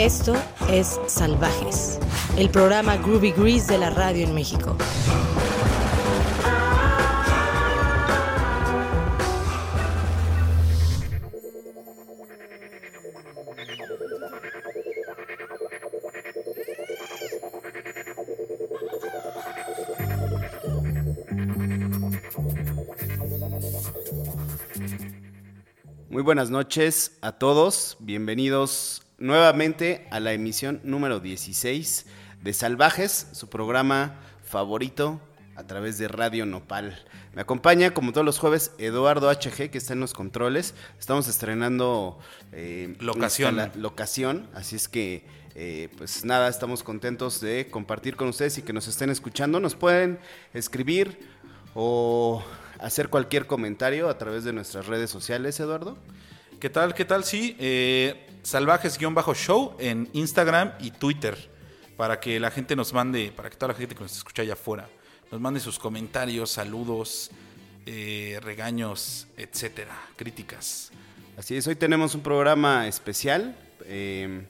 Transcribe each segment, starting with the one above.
Esto es Salvajes, el programa Groovy Grease de la radio en México. Muy buenas noches a todos, bienvenidos nuevamente a la emisión número 16 de Salvajes, su programa favorito a través de Radio Nopal. Me acompaña, como todos los jueves, Eduardo HG, que está en los controles. Estamos estrenando eh, Locación. instala- locación, así es que, eh, pues nada, estamos contentos de compartir con ustedes y que nos estén escuchando. Nos pueden escribir o hacer cualquier comentario a través de nuestras redes sociales, Eduardo. ¿Qué tal? ¿Qué tal? Sí, eh, salvajes-show en Instagram y Twitter. Para que la gente nos mande, para que toda la gente que nos escucha allá afuera, nos mande sus comentarios, saludos, eh, regaños, etcétera, críticas. Así es, hoy tenemos un programa especial. eh,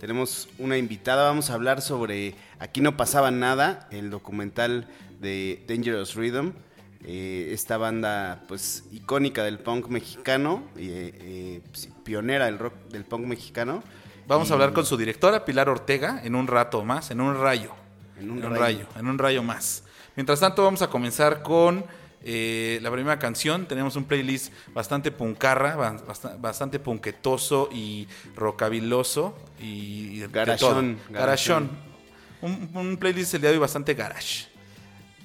tenemos una invitada, vamos a hablar sobre Aquí no pasaba nada, el documental de Dangerous Rhythm. Eh, esta banda pues icónica del punk mexicano, y, eh, eh, pues, pionera del rock del punk mexicano. Vamos a hablar con su directora, Pilar Ortega, en un rato más, en un rayo. En un rayo. rayo. en un rayo más. Mientras tanto, vamos a comenzar con eh, la primera canción. Tenemos un playlist bastante puncarra, ba- bast- bastante punquetoso y rockabiloso. Y Garachón. Garachón. Un, un playlist el día de hoy bastante garage.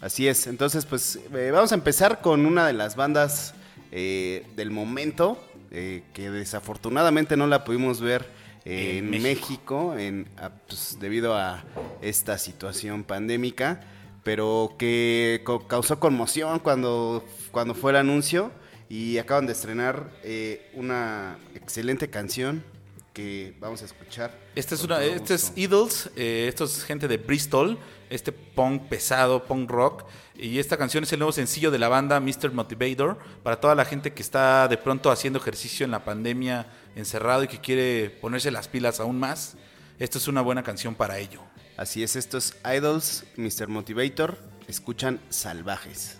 Así es, entonces pues eh, vamos a empezar con una de las bandas eh, del momento, eh, que desafortunadamente no la pudimos ver En México, en, a- pues, debido a esta situación pandémica, pero que co- causó conmoción cuando, cuando fue el anuncio y acaban de estrenar eh, una excelente canción que vamos a escuchar. Este es, una, este es. Idols, eh, esto es gente de Bristol, este punk pesado, punk rock. Y esta canción es el nuevo sencillo de la banda Mr. Motivator para toda la gente que está de pronto haciendo ejercicio en la pandemia, encerrado y que quiere ponerse las pilas aún más. Esto es una buena canción para ello. Así es, estos Idols, Mr. Motivator, escuchan salvajes.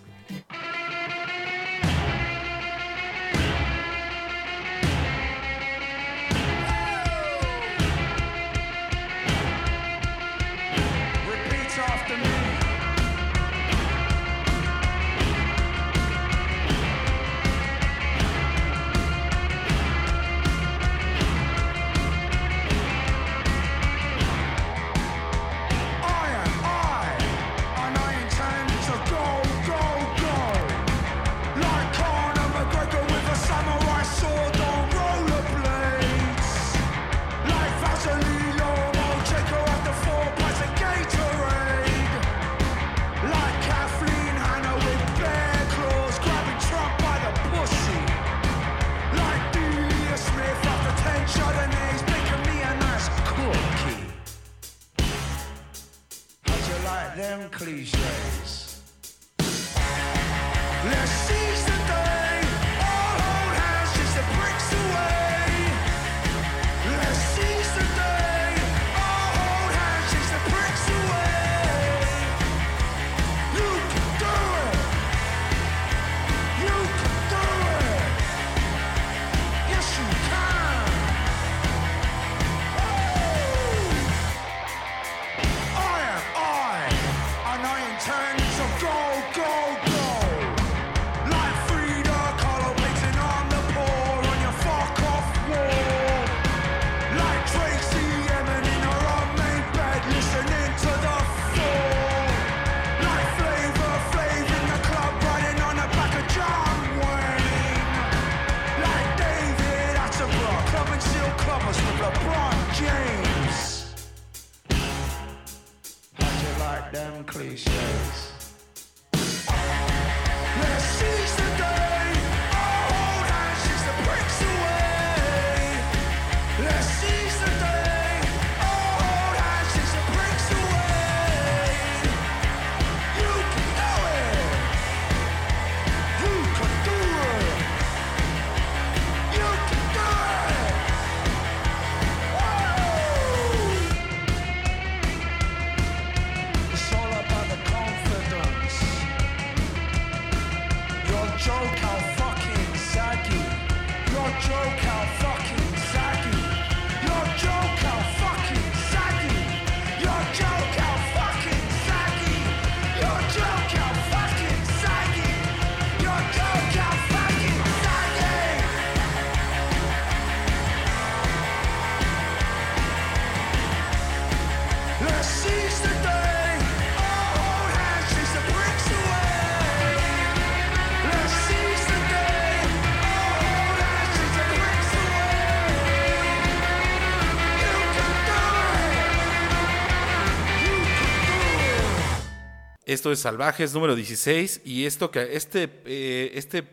Esto es Salvajes número 16 y esto que este eh, este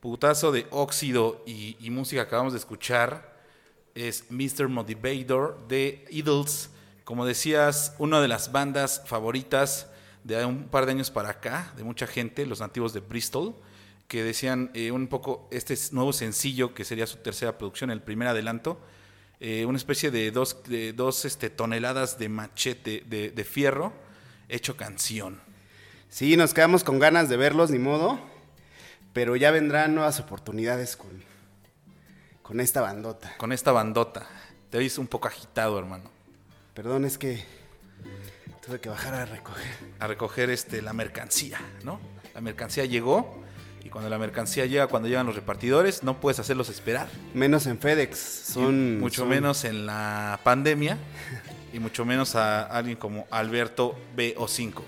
putazo de óxido y, música que acabamos de escuchar es Mr. Motivator de Idols. Como decías, una de las bandas favoritas de un par de años para acá, de mucha gente, los nativos de Bristol, que decían eh, un poco este nuevo sencillo que sería su tercera producción, el primer adelanto, eh, una especie de dos, de dos este, toneladas de machete, de fierro, hecho canción. Sí, nos quedamos con ganas de verlos, ni modo. Pero ya vendrán nuevas oportunidades con, con esta bandota. Con esta bandota. Te ves un poco agitado, hermano. Perdón, es que tuve que bajar a recoger. A recoger este, la mercancía, ¿no? La mercancía llegó y cuando la mercancía llega, cuando llegan los repartidores, no puedes hacerlos esperar. Menos en FedEx. Son, Y mucho son- menos en la pandemia y mucho menos a alguien como Alberto BO5.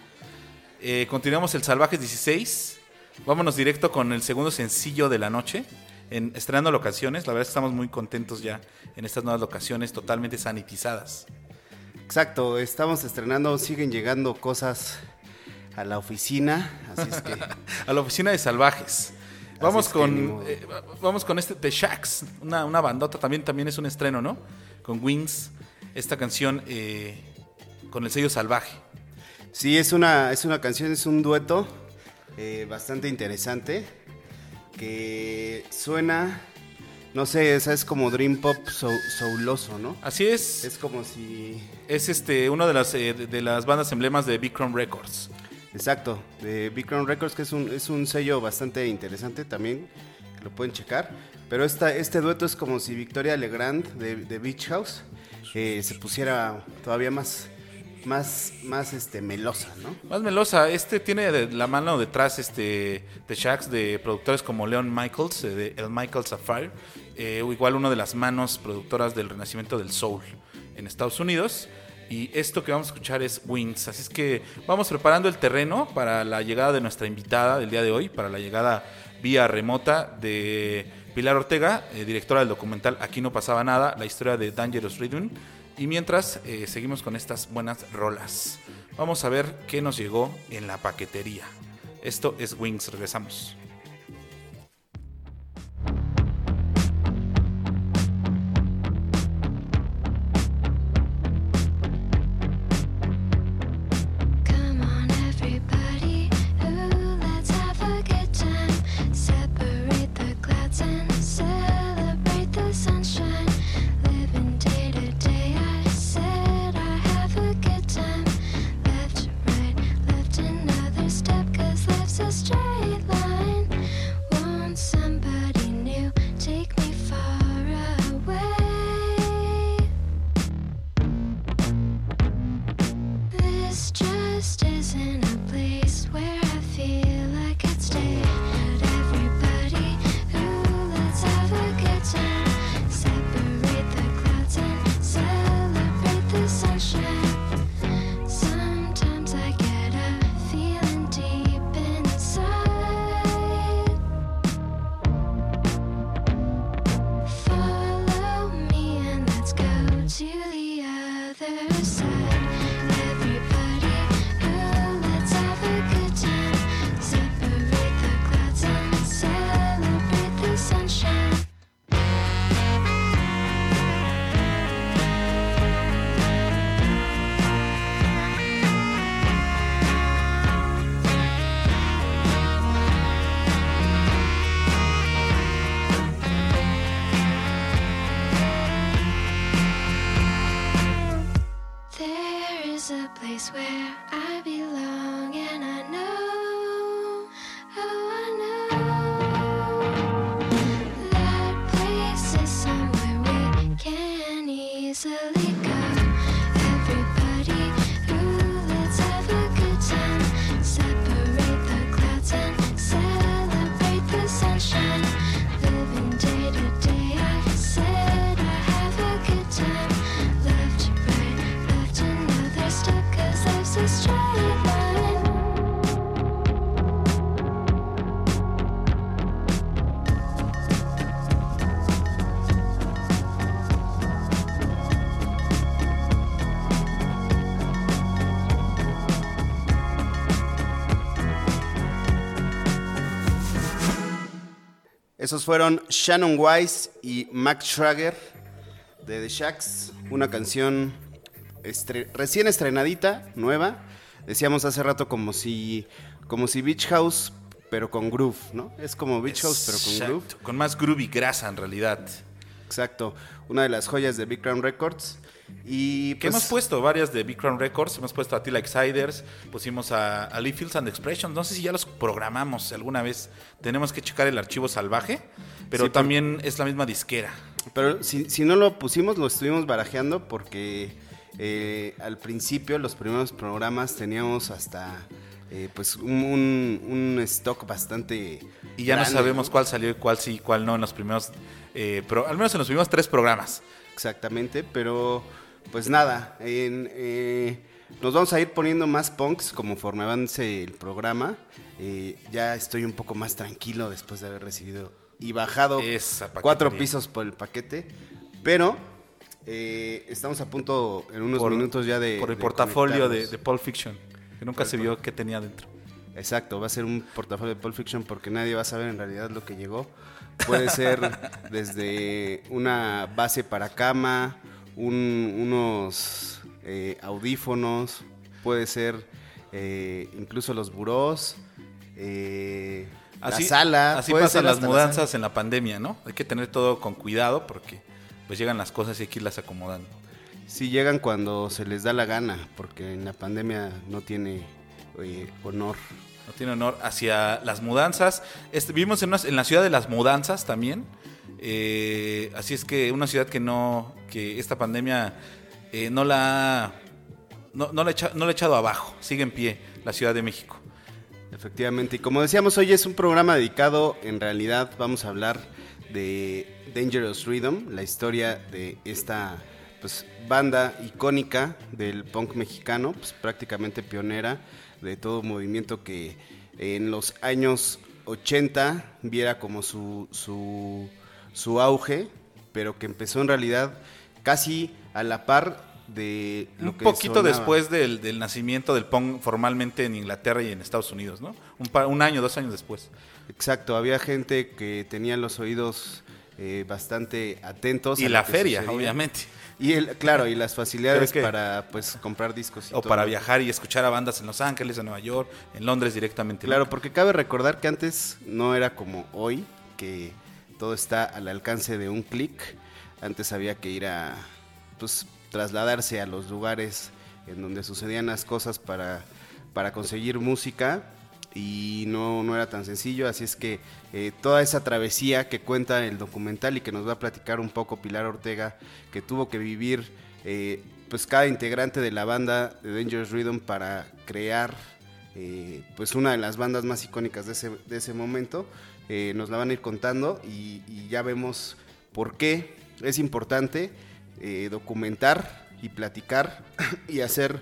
Eh, continuamos el Salvajes 16. Vámonos directo con el segundo sencillo de la noche. En, estrenando locaciones, la verdad es que estamos muy contentos ya en estas nuevas locaciones totalmente sanitizadas. Exacto, estamos estrenando, siguen llegando cosas a la oficina, así es que a la oficina de salvajes. Vamos con eh, va- vamos con este The Shacks, una, una bandota también también es un estreno, ¿no? Con Wings, esta canción eh, con el sello salvaje. sí, es una, es una canción, es un dueto eh, bastante interesante que suena, no sé, esa es como Dream Pop sou- souloso, ¿no? Así es, Es como si, es este una de las eh, de, las bandas emblemas de Chrome Records. exacto, de Crown Records, que es un, es un sello bastante interesante también, que lo pueden checar. Pero esta, este dueto es como si Victoria Legrand de, de Beach House eh, se pusiera todavía más, más, más este, melosa, ¿no? Más melosa, este tiene de la mano detrás este The Shacks de productores como Leon Michaels, eh, de El Michael Sapphire, eh, o igual una de las manos productoras del renacimiento del soul en Estados Unidos. Y esto que vamos a escuchar es Wings. Así es que vamos preparando el terreno para la llegada de nuestra invitada del día de hoy, para la llegada vía remota de Pilar Ortega, eh, directora del documental Aquí no pasaba nada, la historia de Dangerous Rhythm. Y mientras eh, seguimos con estas buenas rolas, vamos a ver qué nos llegó en la paquetería. Esto es Wings, regresamos. Esos fueron Shannon Wise y Max Schrager de The Shacks, una canción estre- recién estrenadita, nueva. Decíamos hace rato como si como si Beach House pero con groove, ¿no? Es como Beach House pero con groove. Con más groove y grasa en realidad. Exacto, una de las joyas de Big Crown Records. Y pues, hemos puesto varias de Big Crown Records, hemos puesto a T Like Siders, pusimos a, a Lee Fields and Expressions, no sé si ya los programamos alguna vez, tenemos que checar el archivo salvaje, pero Sí, también es la misma disquera. Pero si, si no lo pusimos, lo estuvimos barajeando porque eh, al principio, los primeros programas, teníamos hasta eh, pues un, un- un stock bastante. Y ya no sabemos cuál salió y cuál sí y cuál no en los primeros, eh, pro- al menos en los primeros tres programas. Exactamente, pero pues nada, en, eh, nos vamos a ir poniendo más punks conforme avance el programa. Eh, ya estoy un poco más tranquilo después de haber recibido y bajado cuatro pisos por el paquete, pero eh, estamos a punto en unos Por- minutos ya de... Por el de portafolio de, de Pulp Fiction, que nunca se vio qué tenía dentro. Exacto, va a ser un portafolio de Pulp Fiction porque nadie va a saber en realidad lo que llegó. Puede ser desde una base para cama, un- unos eh, audífonos, puede ser eh, incluso los burós, eh, la sala. Así pasan las la mudanzas en la pandemia, ¿no? Hay que tener todo con cuidado porque pues llegan las cosas y hay que irlas acomodando. Sí llegan cuando se les da la gana, porque en la pandemia no tiene eh, honor. Tiene honor hacia las mudanzas. Este, vivimos en, una- en la ciudad de las mudanzas también. Eh, así es que una ciudad que no, que esta pandemia eh, no la no, no la ha echa- no la ha echado abajo. Sigue en pie la Ciudad de México. Efectivamente, y como decíamos, hoy es un programa dedicado, en realidad vamos a hablar de Dangerous Rhythm, la historia de esta pues, banda icónica del punk mexicano, pues, prácticamente pionera de todo movimiento que en los años 80 viera como su, su, su auge, pero que empezó en realidad casi a la par de lo Un que poquito sonaba. después del, del nacimiento del punk formalmente en Inglaterra y en Estados Unidos, ¿no? Un, par- un año, dos años después. Exacto, había gente que tenía los oídos eh, bastante atentos. Y a la feria, obviamente. Y el, claro, y las facilidades que- para pues comprar discos y O todo. para viajar y escuchar a bandas en Los Ángeles, en Nueva York, en Londres directamente. Claro, porque cabe recordar que antes no era como hoy, que todo está al alcance de un clic. Antes había que ir a pues trasladarse a los lugares en donde sucedían las cosas para, para conseguir música y no, no era tan sencillo, así es que eh, toda esa travesía que cuenta el documental y que nos va a platicar un poco Pilar Ortega, que tuvo que vivir eh, pues cada integrante de la banda de Dangerous Rhythm para crear eh, pues una de las bandas más icónicas de ese, de ese momento, nos la van a ir contando y, ya vemos por qué es importante documentar y platicar y hacer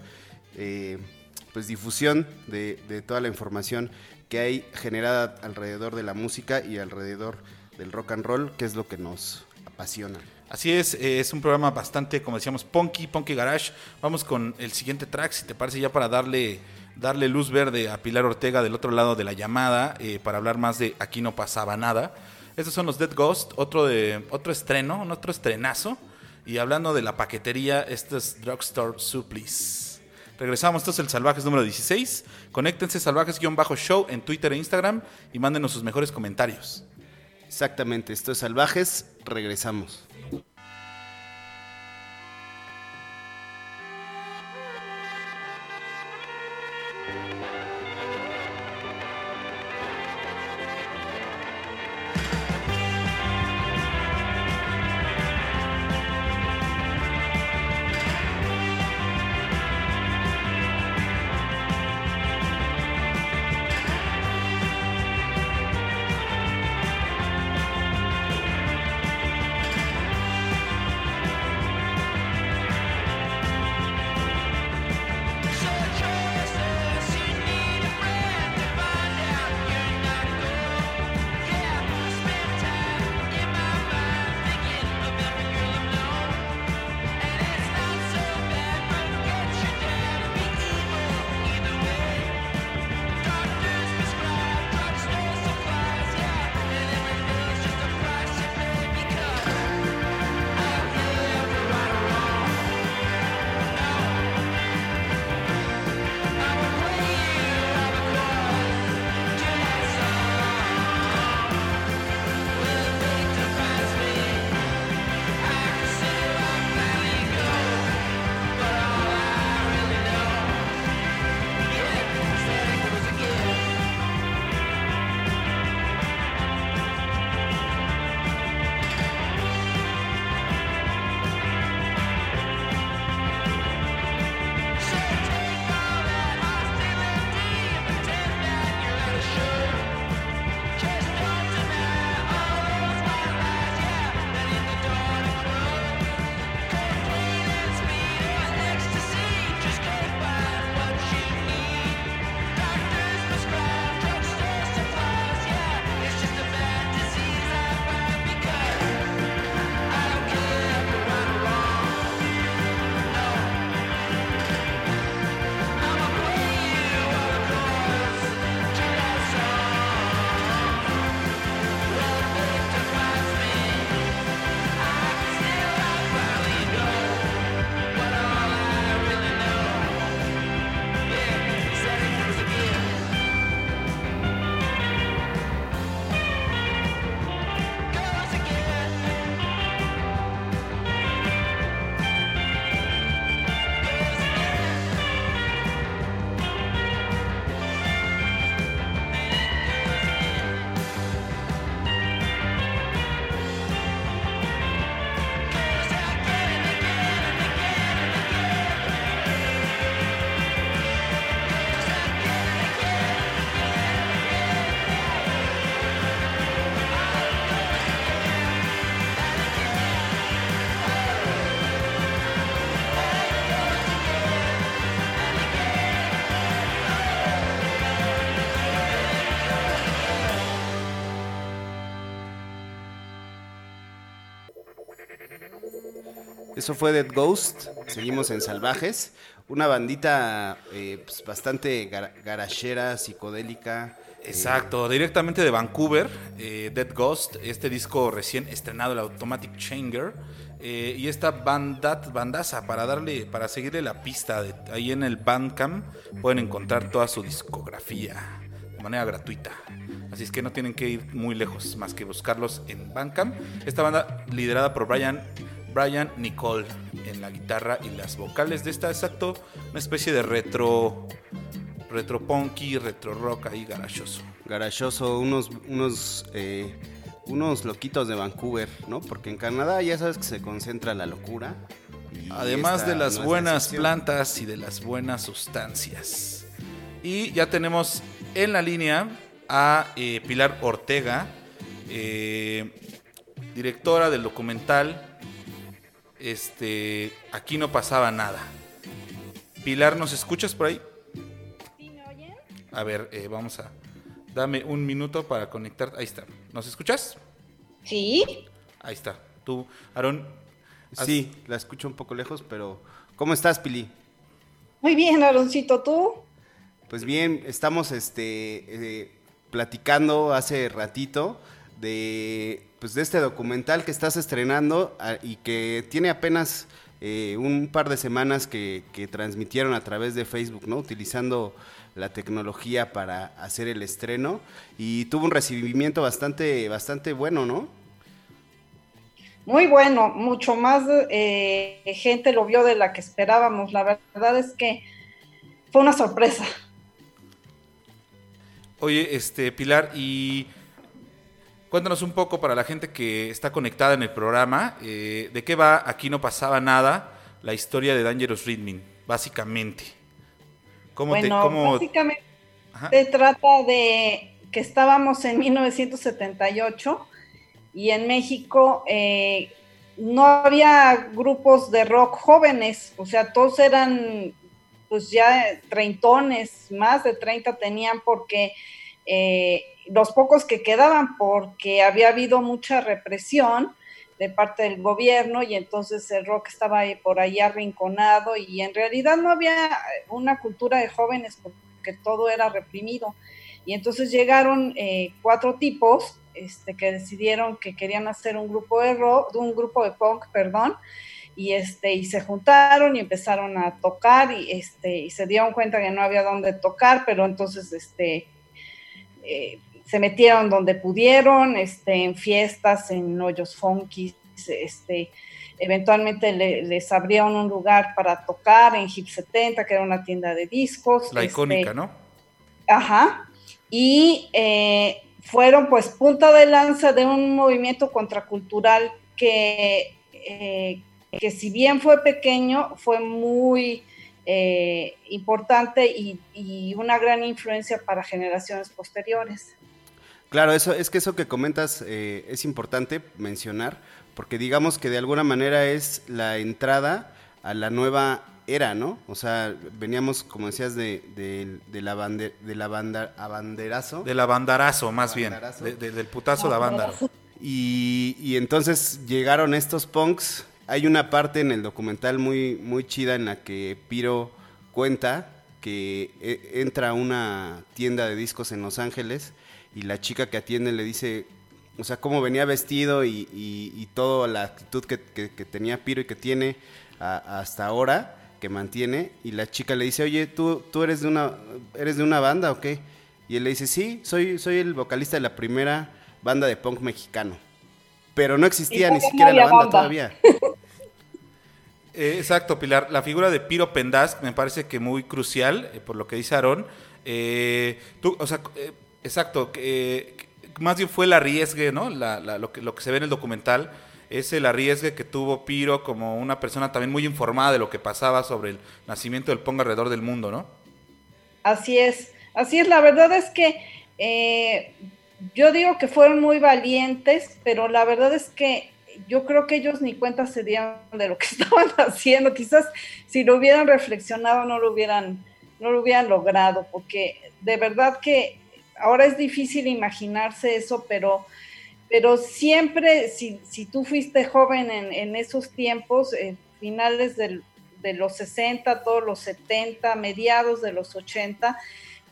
pues difusión de, de toda la información que hay generada alrededor de la música y alrededor del rock and roll, que es lo que nos apasiona. Así es, eh, es un programa bastante, como decíamos, punky, punky garage. Vamos con el siguiente track, si te parece, ya para darle, darle luz verde a Pilar Ortega del otro lado de la llamada, eh, para hablar más de Aquí no pasaba nada. Estos son los Dead Ghost, otro, de, otro estreno, otro estrenazo. Y hablando de la paquetería, este es Drugstore Supplies. Regresamos, esto es el Salvajes número 16. Conéctense salvajes-show en Twitter e Instagram y mándenos sus mejores comentarios. Exactamente, esto es Salvajes, regresamos. Eso fue Dead Ghost. Seguimos en Salvajes. Una bandita eh, pues, bastante gar- garachera, psicodélica. Exacto, directamente de Vancouver, eh, Dead Ghost, este disco recién estrenado, el Automatic Changer, eh, y esta banda, bandaza para darle, para seguirle la pista, ahí en el Bandcamp pueden encontrar toda su discografía de manera gratuita. Así es que no tienen que ir muy lejos, más que buscarlos en Bandcamp. Esta banda liderada por Brian, Brian Nicole en la guitarra y las vocales de esta, exacto, una especie de retro, retro punky, retro rock ahí garachoso. Garachoso, unos, unos, eh, unos loquitos de Vancouver, ¿no? Porque en Canadá ya sabes que se concentra la locura. Además de las no buenas plantas y de las buenas sustancias. Y ya tenemos en la línea a eh, Pilar Ortega, eh, directora del documental este, Aquí no pasaba nada. Pilar, ¿nos escuchas por ahí? A ver, eh, vamos a... Dame un minuto para conectar. Ahí está. ¿Nos escuchas? Sí, Ahí está. Tú, Aarón. Sí, la escucho un poco lejos, pero ¿cómo estás, Pili? muy bien, Aaroncito, ¿tú? Pues bien, estamos este, eh, platicando hace ratito de, pues, de este documental que estás estrenando ah, y que tiene apenas eh, un par de semanas que, que transmitieron a través de Facebook, ¿no? Utilizando la tecnología para hacer el estreno y tuvo un recibimiento bastante, bastante bueno, ¿no? Muy bueno, mucho más eh, gente lo vio de la que esperábamos. La verdad es que fue una sorpresa. Oye, este, Pilar, y cuéntanos un poco para la gente que está conectada en el programa, eh, ¿de qué va Aquí no pasaba nada? La historia de Dangerous Rhythm, básicamente. ¿Cómo te, bueno, cómo- básicamente Ajá. se trata de que estábamos en 1978 y en México eh, no había grupos de rock jóvenes, o sea, todos eran pues ya treintones, más de 30 tenían porque eh, los pocos que quedaban porque había habido mucha represión de parte del gobierno y entonces el rock estaba por ahí arrinconado y en realidad no había una cultura de jóvenes porque todo era reprimido. Y entonces llegaron eh, cuatro tipos este, que decidieron que querían hacer un grupo de rock, un grupo de punk, perdón, y este y se juntaron y empezaron a tocar y este y se dieron cuenta que no había dónde tocar, pero entonces este eh, se metieron donde pudieron, este, en fiestas, en hoyos funky, este, eventualmente le- les abrieron un lugar para tocar en Hip 70, que era una tienda de discos. la este, icónica, ¿no? Ajá. Y eh, fueron pues punta de lanza de un movimiento contracultural que, eh, que si bien fue pequeño, fue muy eh, importante y, y una gran influencia para generaciones posteriores. Claro, eso es que eso que comentas eh, es importante mencionar, porque digamos que de alguna manera es la entrada a la nueva era, ¿no? O sea, veníamos, como decías, de, de, de la, bande, de la banda, abanderazo. De la bandarazo, más bien. Bandarazo. de- de- del putazo de. Y, y entonces llegaron estos punks. Hay una parte en el documental muy, muy chida en la que Piro cuenta que eh, entra a una tienda de discos en Los Ángeles y la chica que atiende le dice, o sea, cómo venía vestido y, y, y toda la actitud que, que- que tenía Piro y que tiene a- hasta ahora, que mantiene, y la chica le dice, oye, ¿tú, tú eres, de una, eres de una banda o qué? Y él le dice, sí, soy, soy el vocalista de la primera banda de punk mexicano. Pero no existía ni siquiera no la banda, banda. todavía. Eh, exacto, Pilar. La figura de Piro Pendas me parece que muy crucial, eh, por lo que dice Aarón. Eh, tú, o sea, eh, exacto, más bien fue el arriesgue, ¿no? La- la- lo, que, lo que se ve en el documental es el arriesgue que tuvo Piro como una persona también muy informada de lo que pasaba sobre el nacimiento del Ponga alrededor del mundo, ¿no? Así es, así es. La verdad es que eh, yo digo que fueron muy valientes, pero la verdad es que yo creo que ellos ni cuenta se dieron de lo que estaban haciendo. Quizás si lo hubieran reflexionado no lo hubieran, no lo hubieran logrado, porque de verdad que ahora es difícil imaginarse eso, pero, pero siempre, si, si tú fuiste joven en, en esos tiempos, eh, finales del- de los 60, todos los 70, mediados de los 80,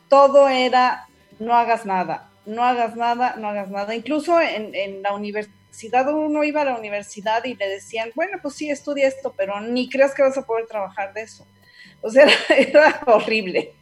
todo era no hagas nada, no hagas nada, no hagas nada. Incluso en, en la universidad, uno iba a la universidad y le decían, bueno, pues sí, estudia esto, pero ni creas que vas a poder trabajar de eso. O sea, era horrible.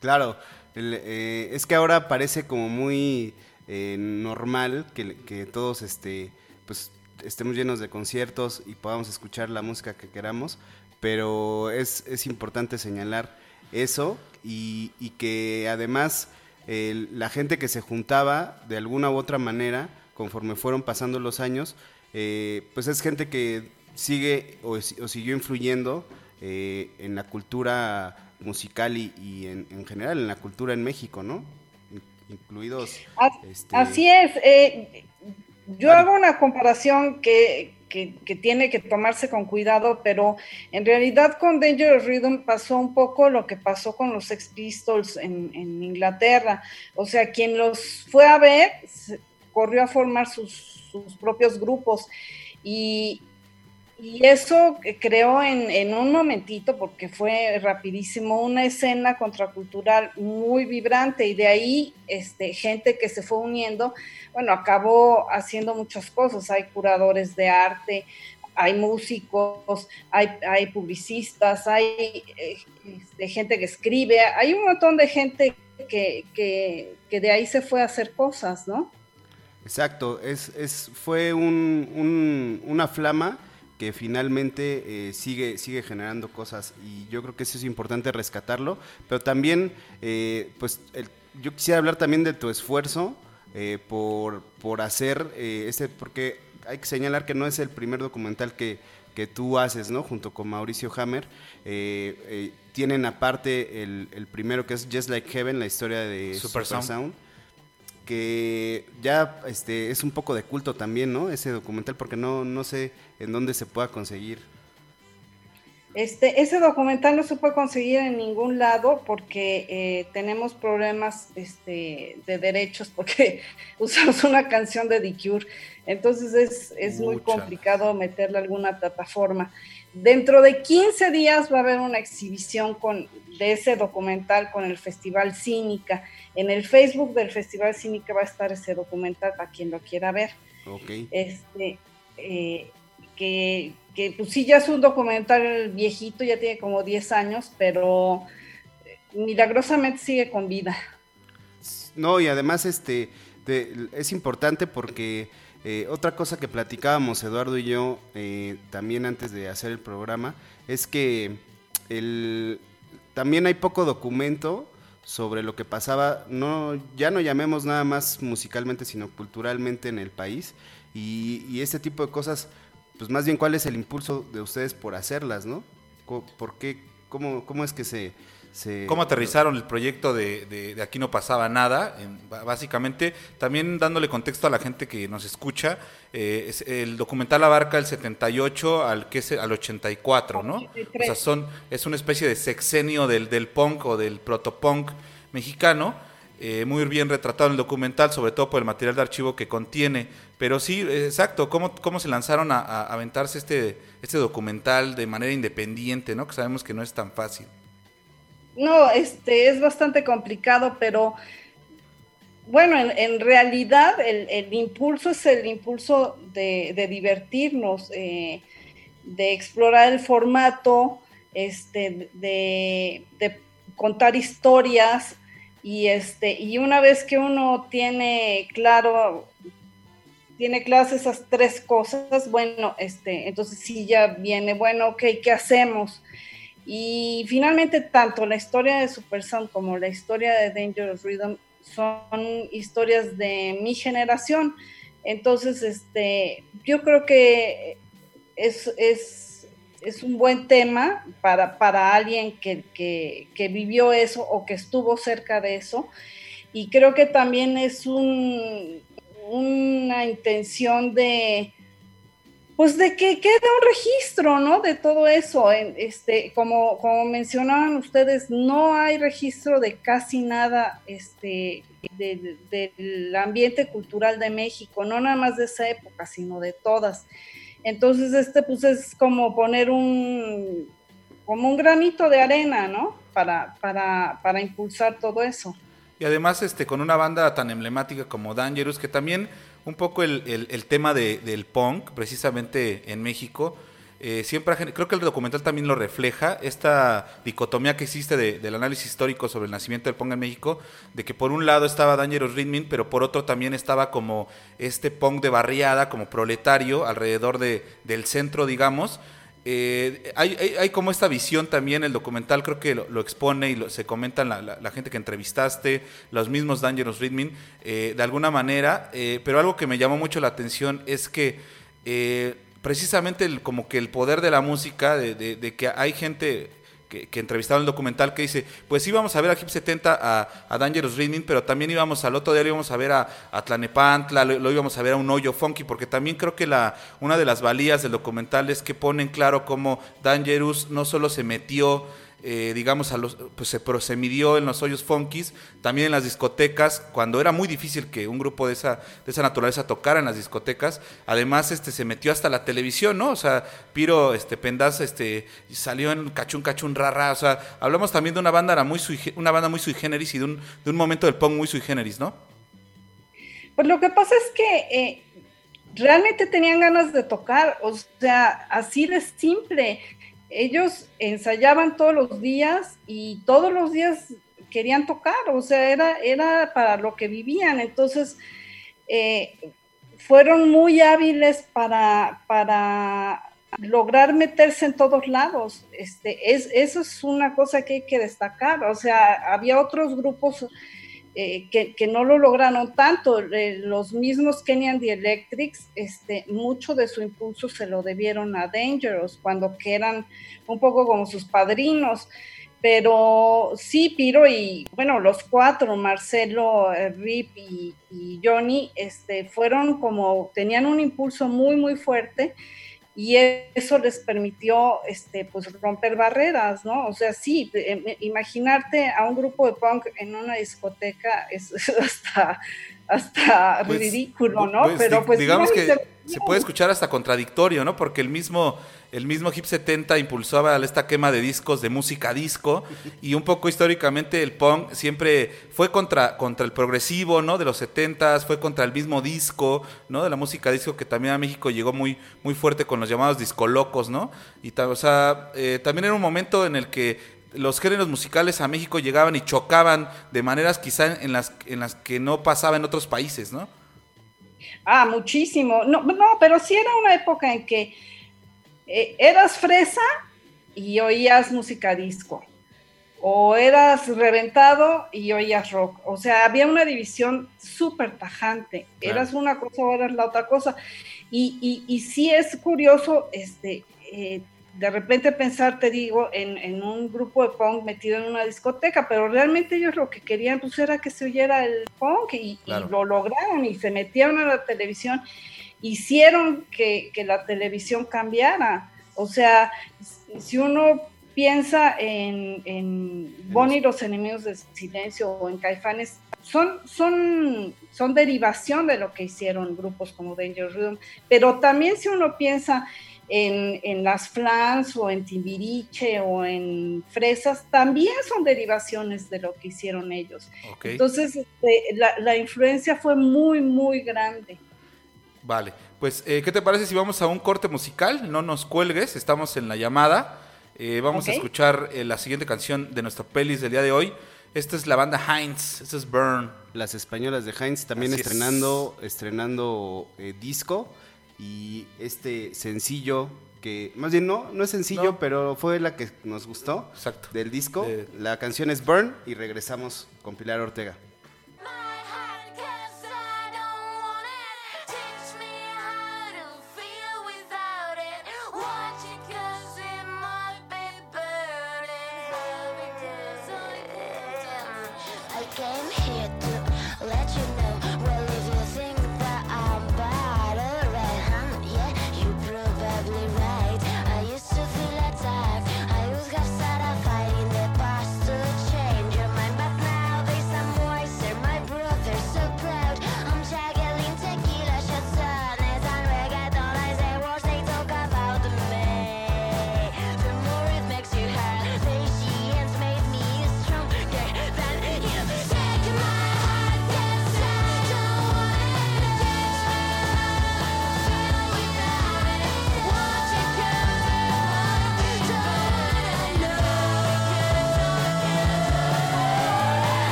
Claro, eh, es que ahora parece como muy eh, normal que, todos este, pues, estemos llenos de conciertos y podamos escuchar la música que queramos, pero es, importante señalar eso y, que además la gente que se juntaba de alguna u otra manera, conforme fueron pasando los años, eh, pues es gente que sigue o, si- o siguió influyendo en la cultura musical y, y en, en general en la cultura en México, ¿no? In- Incluidos. Este, Así es. eh, yo Vale. hago una comparación que, que- que tiene que tomarse con cuidado, pero en realidad con Dangerous Rhythm pasó un poco lo que pasó con los Sex Pistols en, en Inglaterra. O sea, quien los fue a ver corrió a formar sus, sus propios grupos y, y eso creó en, en un momentito, porque fue rapidísimo, una escena contracultural muy vibrante y de ahí este, gente que se fue uniendo, bueno, acabó haciendo muchas cosas. Hay curadores de arte, hay músicos, hay, hay publicistas, hay eh, este, gente que escribe, hay un montón de gente que, que, que de ahí se fue a hacer cosas, ¿no? Exacto, es, es, fue un- una flama que finalmente eh, sigue, sigue generando cosas y yo creo que eso es importante rescatarlo, pero también, eh, pues, el- yo quisiera hablar también de tu esfuerzo eh, por, por hacer eh, este, porque hay que señalar que no es el primer documental que, que tú haces, ¿no? Junto con Mauricio Hammer. Eh, tienen aparte el, el primero que es Just Like Heaven, la historia de Super Super, Sound. Sound que ya este es un poco de culto también, ¿no? Ese documental, porque no, no sé en dónde se pueda conseguir. Este, ese documental no se puede conseguir en ningún lado porque eh, tenemos problemas este, de derechos porque usamos una canción de The Cure. Entonces es, es muy complicado meterle a alguna plataforma. Dentro de 15 días va a haber una exhibición con, de ese documental con el Festival Cínica. En el Facebook del Festival Cínica va a estar ese documental para quien lo quiera ver Ok. este, eh, que, que pues sí ya es un documental viejito, ya tiene como 10 años, pero eh, milagrosamente sigue con vida. No, y además este de- es importante porque eh, otra cosa que platicábamos Eduardo y yo eh, también antes de hacer el programa es que el, también hay poco documento sobre lo que pasaba, no, ya no llamemos nada más musicalmente, sino culturalmente en el país. Y, y este tipo de cosas, pues más bien cuál es el impulso de ustedes por hacerlas, ¿no? ¿Por qué? ¿Cómo, cómo es que se... se ¿Cómo aterrizaron el proyecto de, de- de Aquí no pasaba nada? En- básicamente, también dándole contexto a la gente que nos escucha, eh, es- el documental abarca el 78 al, que es, al 84, ¿no? 83. O sea, son, es una especie de sexenio del, del punk o del protopunk mexicano, eh, muy bien retratado en el documental, sobre todo por el material de archivo que contiene. Pero sí, exacto, ¿cómo, cómo se lanzaron a, a aventarse este, este documental de manera independiente, ¿no? Que sabemos que no es tan fácil. No, este es bastante complicado, pero bueno, en, realidad el, el impulso es el impulso de, de divertirnos, eh, de explorar el formato, este, de, de contar historias y este y una vez que uno tiene claro tiene claras esas tres cosas, bueno, este, entonces sí ya viene, bueno, ok, ¿qué hacemos? Y finalmente, tanto la historia de Super Sound como la historia de Dangerous Rhythm son historias de mi generación. Entonces, este, yo creo que es, es, es un buen tema para, para alguien que, que, vivió eso o que estuvo cerca de eso. Y creo que también es un, una intención de, pues de que quede un registro, ¿no? De todo eso. Este, como, como mencionaban ustedes, no hay registro de casi nada este, de- de- del ambiente cultural de México, no nada más de esa época, sino de todas. Entonces, este pues es como poner un, como un granito de arena, ¿no? Para, para, para impulsar todo eso. Y además, este, con una banda tan emblemática como Dangerous, que también un poco el, el- tema de- del punk, precisamente en México, eh, siempre creo que el documental también lo refleja, esta dicotomía que existe de- del análisis histórico sobre el nacimiento del punk en México, de que por un lado estaba Dangerous Rhythm, pero por otro también estaba como este punk de barriada, como proletario, alrededor de, del centro, digamos, eh, hay, hay- hay como esta visión también, el documental creo que lo, expone y lo- se comentan la, gente que entrevistaste, los mismos Dangerous Rhythm, eh, de alguna manera, eh, pero algo que me llamó mucho la atención es que precisamente como que el poder de la música, de que hay gente que, que entrevistaron el documental que dice, pues íbamos a ver a Hip 70 a, Dangerous Rhythm, pero también íbamos al otro día, íbamos a ver a, a Tlanepantla, lo, lo íbamos a ver a un hoyo funky, porque también creo que la, una de las valías del documental es que ponen claro cómo Dangerous no solo se metió eh, digamos, a los, pues se, pero se midió en los hoyos funkies, también en las discotecas, cuando era muy difícil que un grupo de esa, de esa naturaleza tocara en las discotecas. Además, este, se metió hasta la televisión, ¿no? O sea, Piro este, Pendaz este, salió en Cachún Cachún Rara. O sea, hablamos también de una banda, muy sui, una banda muy sui generis y de un, de un momento del punk muy sui generis, ¿no? Pues lo que pasa es que eh, realmente tenían ganas de tocar, o sea, así de simple. Ellos ensayaban todos los días y todos los días querían tocar, o sea, era, era para lo que vivían. Entonces, eh, fueron muy hábiles para, para lograr meterse en todos lados. Este, es, eso es una cosa que hay que destacar. O sea, había otros grupos eh, que, no lo lograron tanto. Eh, los mismos Kenyan The Electrics, este, mucho de su impulso se lo debieron a Dangerous, cuando que eran un poco como sus padrinos. Pero sí, Piro y, bueno, los cuatro, Marcelo, eh, Rip y, y, Johnny, este, fueron como, tenían un impulso muy, muy fuerte y eso les permitió este, pues, romper barreras, ¿no? O sea, sí, eh, imaginarte a un grupo de punk en una discoteca es, es hasta, hasta pues, ridículo, ¿no? Pues, Pero pues digamos que se, puede escuchar hasta contradictorio, ¿no? Porque el mismo el mismo Hip 70 impulsaba esta quema de discos de música disco y un poco históricamente el punk siempre fue contra, contra el progresivo, ¿no? De los 70s, fue contra el mismo disco, ¿no? De la música disco que también a México llegó muy, muy fuerte con los llamados discolocos, ¿no? Y o sea, eh, también era un momento en el que los géneros musicales a México llegaban y chocaban de maneras quizá en las, en las que no pasaba en otros países, ¿no? Ah, muchísimo. No, no, pero sí era una época en que eh, eras fresa y oías música disco, o eras reventado y oías rock. O sea, había una división súper tajante. Claro. Eras una cosa o eras la otra cosa. Y, y, y sí es curioso, este, eh, de repente pensar, te digo, en, en, un grupo de punk metido en una discoteca, pero realmente ellos lo que querían pues era que se oyera el punk y, claro. y lo lograron y se metieron a la televisión hicieron que, que, la televisión cambiara. O sea, si uno piensa en, en Bonnie y los enemigos del silencio o en Caifanes, son, son, son derivación de lo que hicieron grupos como Danger Rhythm, pero también si uno piensa en, en las Flans o en Timbiriche o en Fresas, también son derivaciones de lo que hicieron ellos. Okay. Entonces, este, la, la influencia fue muy, muy grande. Vale, pues, eh, ¿qué te parece si vamos a un corte musical? No nos cuelgues, estamos en la llamada. Eh, vamos okay. a escuchar eh, la siguiente canción de nuestra pelis del día de hoy. Esta es la banda Heinz, esta es Burn. Las españolas de Heinz también Así estrenando, es. estrenando eh, disco y este sencillo que, más bien no, no es sencillo, no. pero fue la que nos gustó Exacto. del disco. La canción es Burn y regresamos con Pilar Ortega.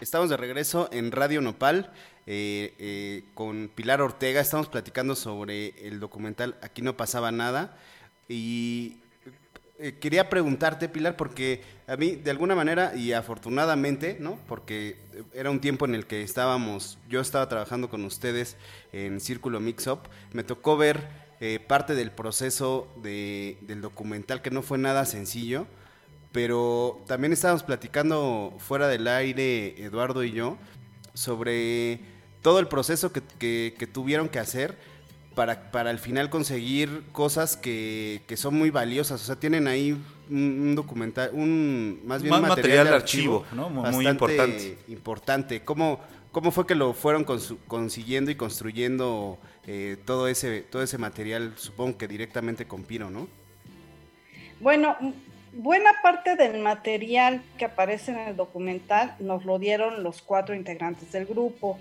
Estamos de regreso en Radio Nopal eh, eh, con Pilar Ortega. Estamos platicando sobre el documental Aquí no pasaba nada. Y eh, quería preguntarte, Pilar, porque a mí, de alguna manera, y afortunadamente, ¿no? Porque era un tiempo en el que estábamos, yo estaba trabajando con ustedes en Círculo Mix Up, me tocó ver eh, parte del proceso de- del documental, que no fue nada sencillo, pero también estábamos platicando fuera del aire, Eduardo y yo, sobre todo el proceso que, que- que tuvieron que hacer para, para al final conseguir cosas que, que son muy valiosas. O sea, tienen ahí un, un documental, un más bien Más un material, material de de archivo, archivo, ¿no? Muy- importante. importante. ¿Cómo, ¿Cómo fue que lo fueron consiguiendo y construyendo eh, todo ese todo ese material? Supongo que directamente con Piro, ¿no? Bueno, buena parte del material que aparece en el documental nos lo dieron los cuatro integrantes del grupo.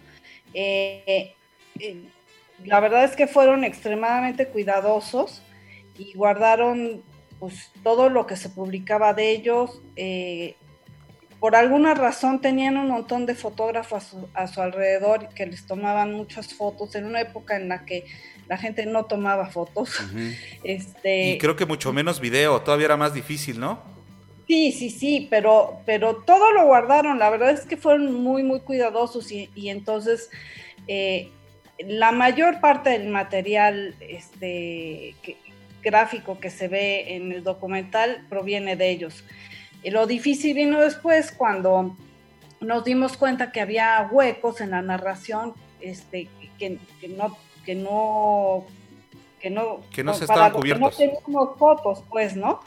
Eh, eh, la verdad es que fueron extremadamente cuidadosos y guardaron pues, todo lo que se publicaba de ellos. eh, por alguna razón tenían un montón de fotógrafos a su, a su alrededor que les tomaban muchas fotos en una época en la que la gente no tomaba fotos. Este, Y creo que mucho menos video, todavía era más difícil, ¿no? Sí, sí, sí, pero, pero todo lo guardaron. La verdad es que fueron muy, muy cuidadosos y, y entonces eh, la mayor parte del material este, que- gráfico que se ve en el documental proviene de ellos. Y lo difícil vino después cuando nos dimos cuenta que había huecos en la narración este, que, que no que no que no Que no se para estaban los que cubiertos. no teníamos fotos pues no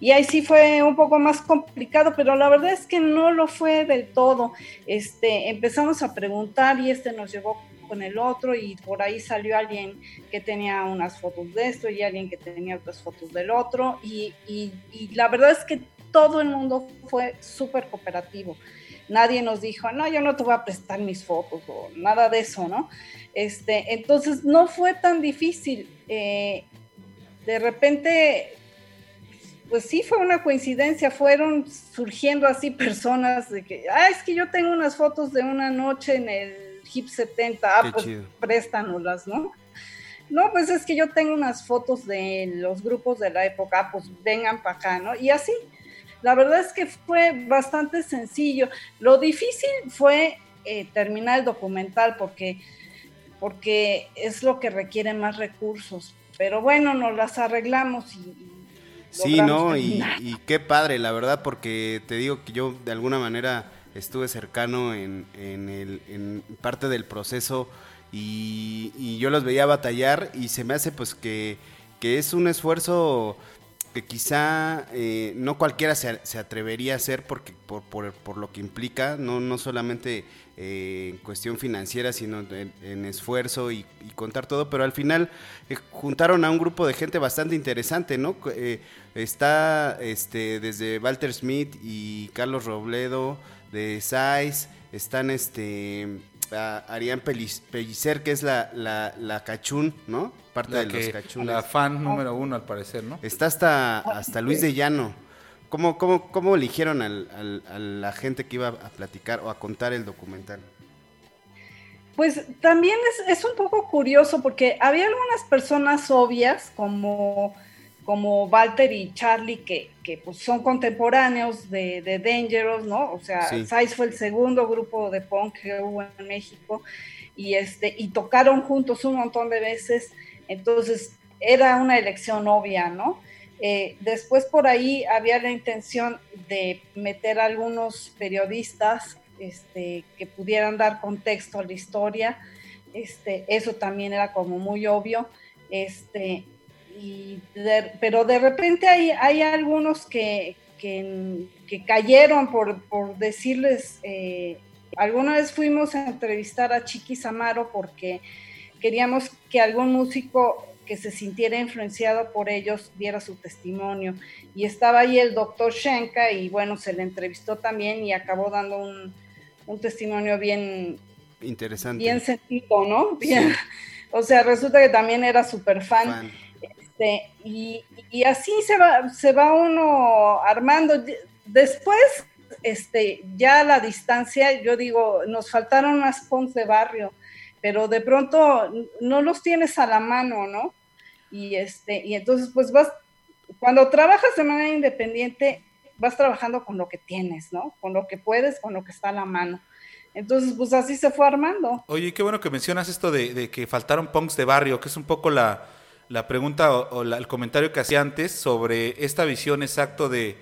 y ahí sí fue un poco más complicado, pero la verdad es que no lo fue del todo. Este, empezamos a preguntar y este nos llegó con el otro y por ahí salió alguien que tenía unas fotos de esto y alguien que tenía otras fotos del otro y, y- y la verdad es que todo el mundo fue súper cooperativo. Nadie nos dijo, no, yo no te voy a prestar mis fotos o nada de eso, ¿no? Este, entonces no fue tan difícil. Eh, de repente pues sí fue una coincidencia, fueron surgiendo así personas de que, ah, es que yo tengo unas fotos de una noche en el HIP 70, ah, Qué pues chido. préstanoslas, ¿no? No, pues es que yo tengo unas fotos de los grupos de la época, ah, pues vengan para acá, ¿no? Y así, la verdad es que fue bastante sencillo. Lo difícil fue eh, terminar el documental porque, porque es lo que requiere más recursos. Pero bueno, nos las arreglamos y, y Sí, ¿no? Y qué padre, la verdad, porque te digo que yo de alguna manera estuve cercano en, en, el, en parte del proceso y, y yo los veía batallar y se me hace pues que, que es un esfuerzo que quizá eh, no cualquiera se, se atrevería a hacer porque por, por, por lo que implica, no, no solamente eh, en cuestión financiera, sino en, esfuerzo y, contar todo, pero al final eh, juntaron a un grupo de gente bastante interesante, ¿no? Eh, está este, desde Walter Smith y Carlos Robledo de SAIS, están este a Arián Pellicer, que es la, la, la cachún, ¿no? Parte La, de los cachunes. la fan número uno, al parecer, ¿no? Está hasta, hasta Luis de Llano. ¿Cómo, cómo, cómo eligieron al- al- a la gente que iba a platicar o a contar el documental? Pues también es, es un poco curioso porque había algunas personas obvias como, como Walter y Charlie que, que pues son contemporáneos de, de Dangerous, ¿no? O sea, Sí. Size fue el segundo grupo de punk que hubo en México y, este, y tocaron juntos un montón de veces, entonces era una elección obvia, ¿no? Eh, después por ahí había la intención de meter a algunos periodistas este, que pudieran dar contexto a la historia. Este, eso también era como muy obvio. Este, y de- pero de repente hay, hay algunos que, que, que cayeron por, por decirles, eh, alguna vez fuimos a entrevistar a Chiqui Samaro porque queríamos que algún músico que se sintiera influenciado por ellos diera su testimonio. Y estaba ahí el doctor Shenka y bueno, se le entrevistó también y acabó dando un, un testimonio bien, Interesante. bien sentido, ¿no? Bien, O sea, resulta que también era súper fan. Fan. Este, y, y así se va, se va uno armando. Después, este, ya a la distancia, yo digo, nos faltaron más punks de barrio, pero de pronto no los tienes a la mano, ¿no? Y, este, y entonces, pues vas, cuando trabajas de manera independiente, vas trabajando con lo que tienes, ¿no? Con lo que puedes, con lo que está a la mano. Entonces, pues así se fue armando. Oye, qué bueno que mencionas esto de, de que faltaron punks de barrio, que es un poco la, la pregunta o, la- el comentario que hacía antes sobre esta visión exacto de,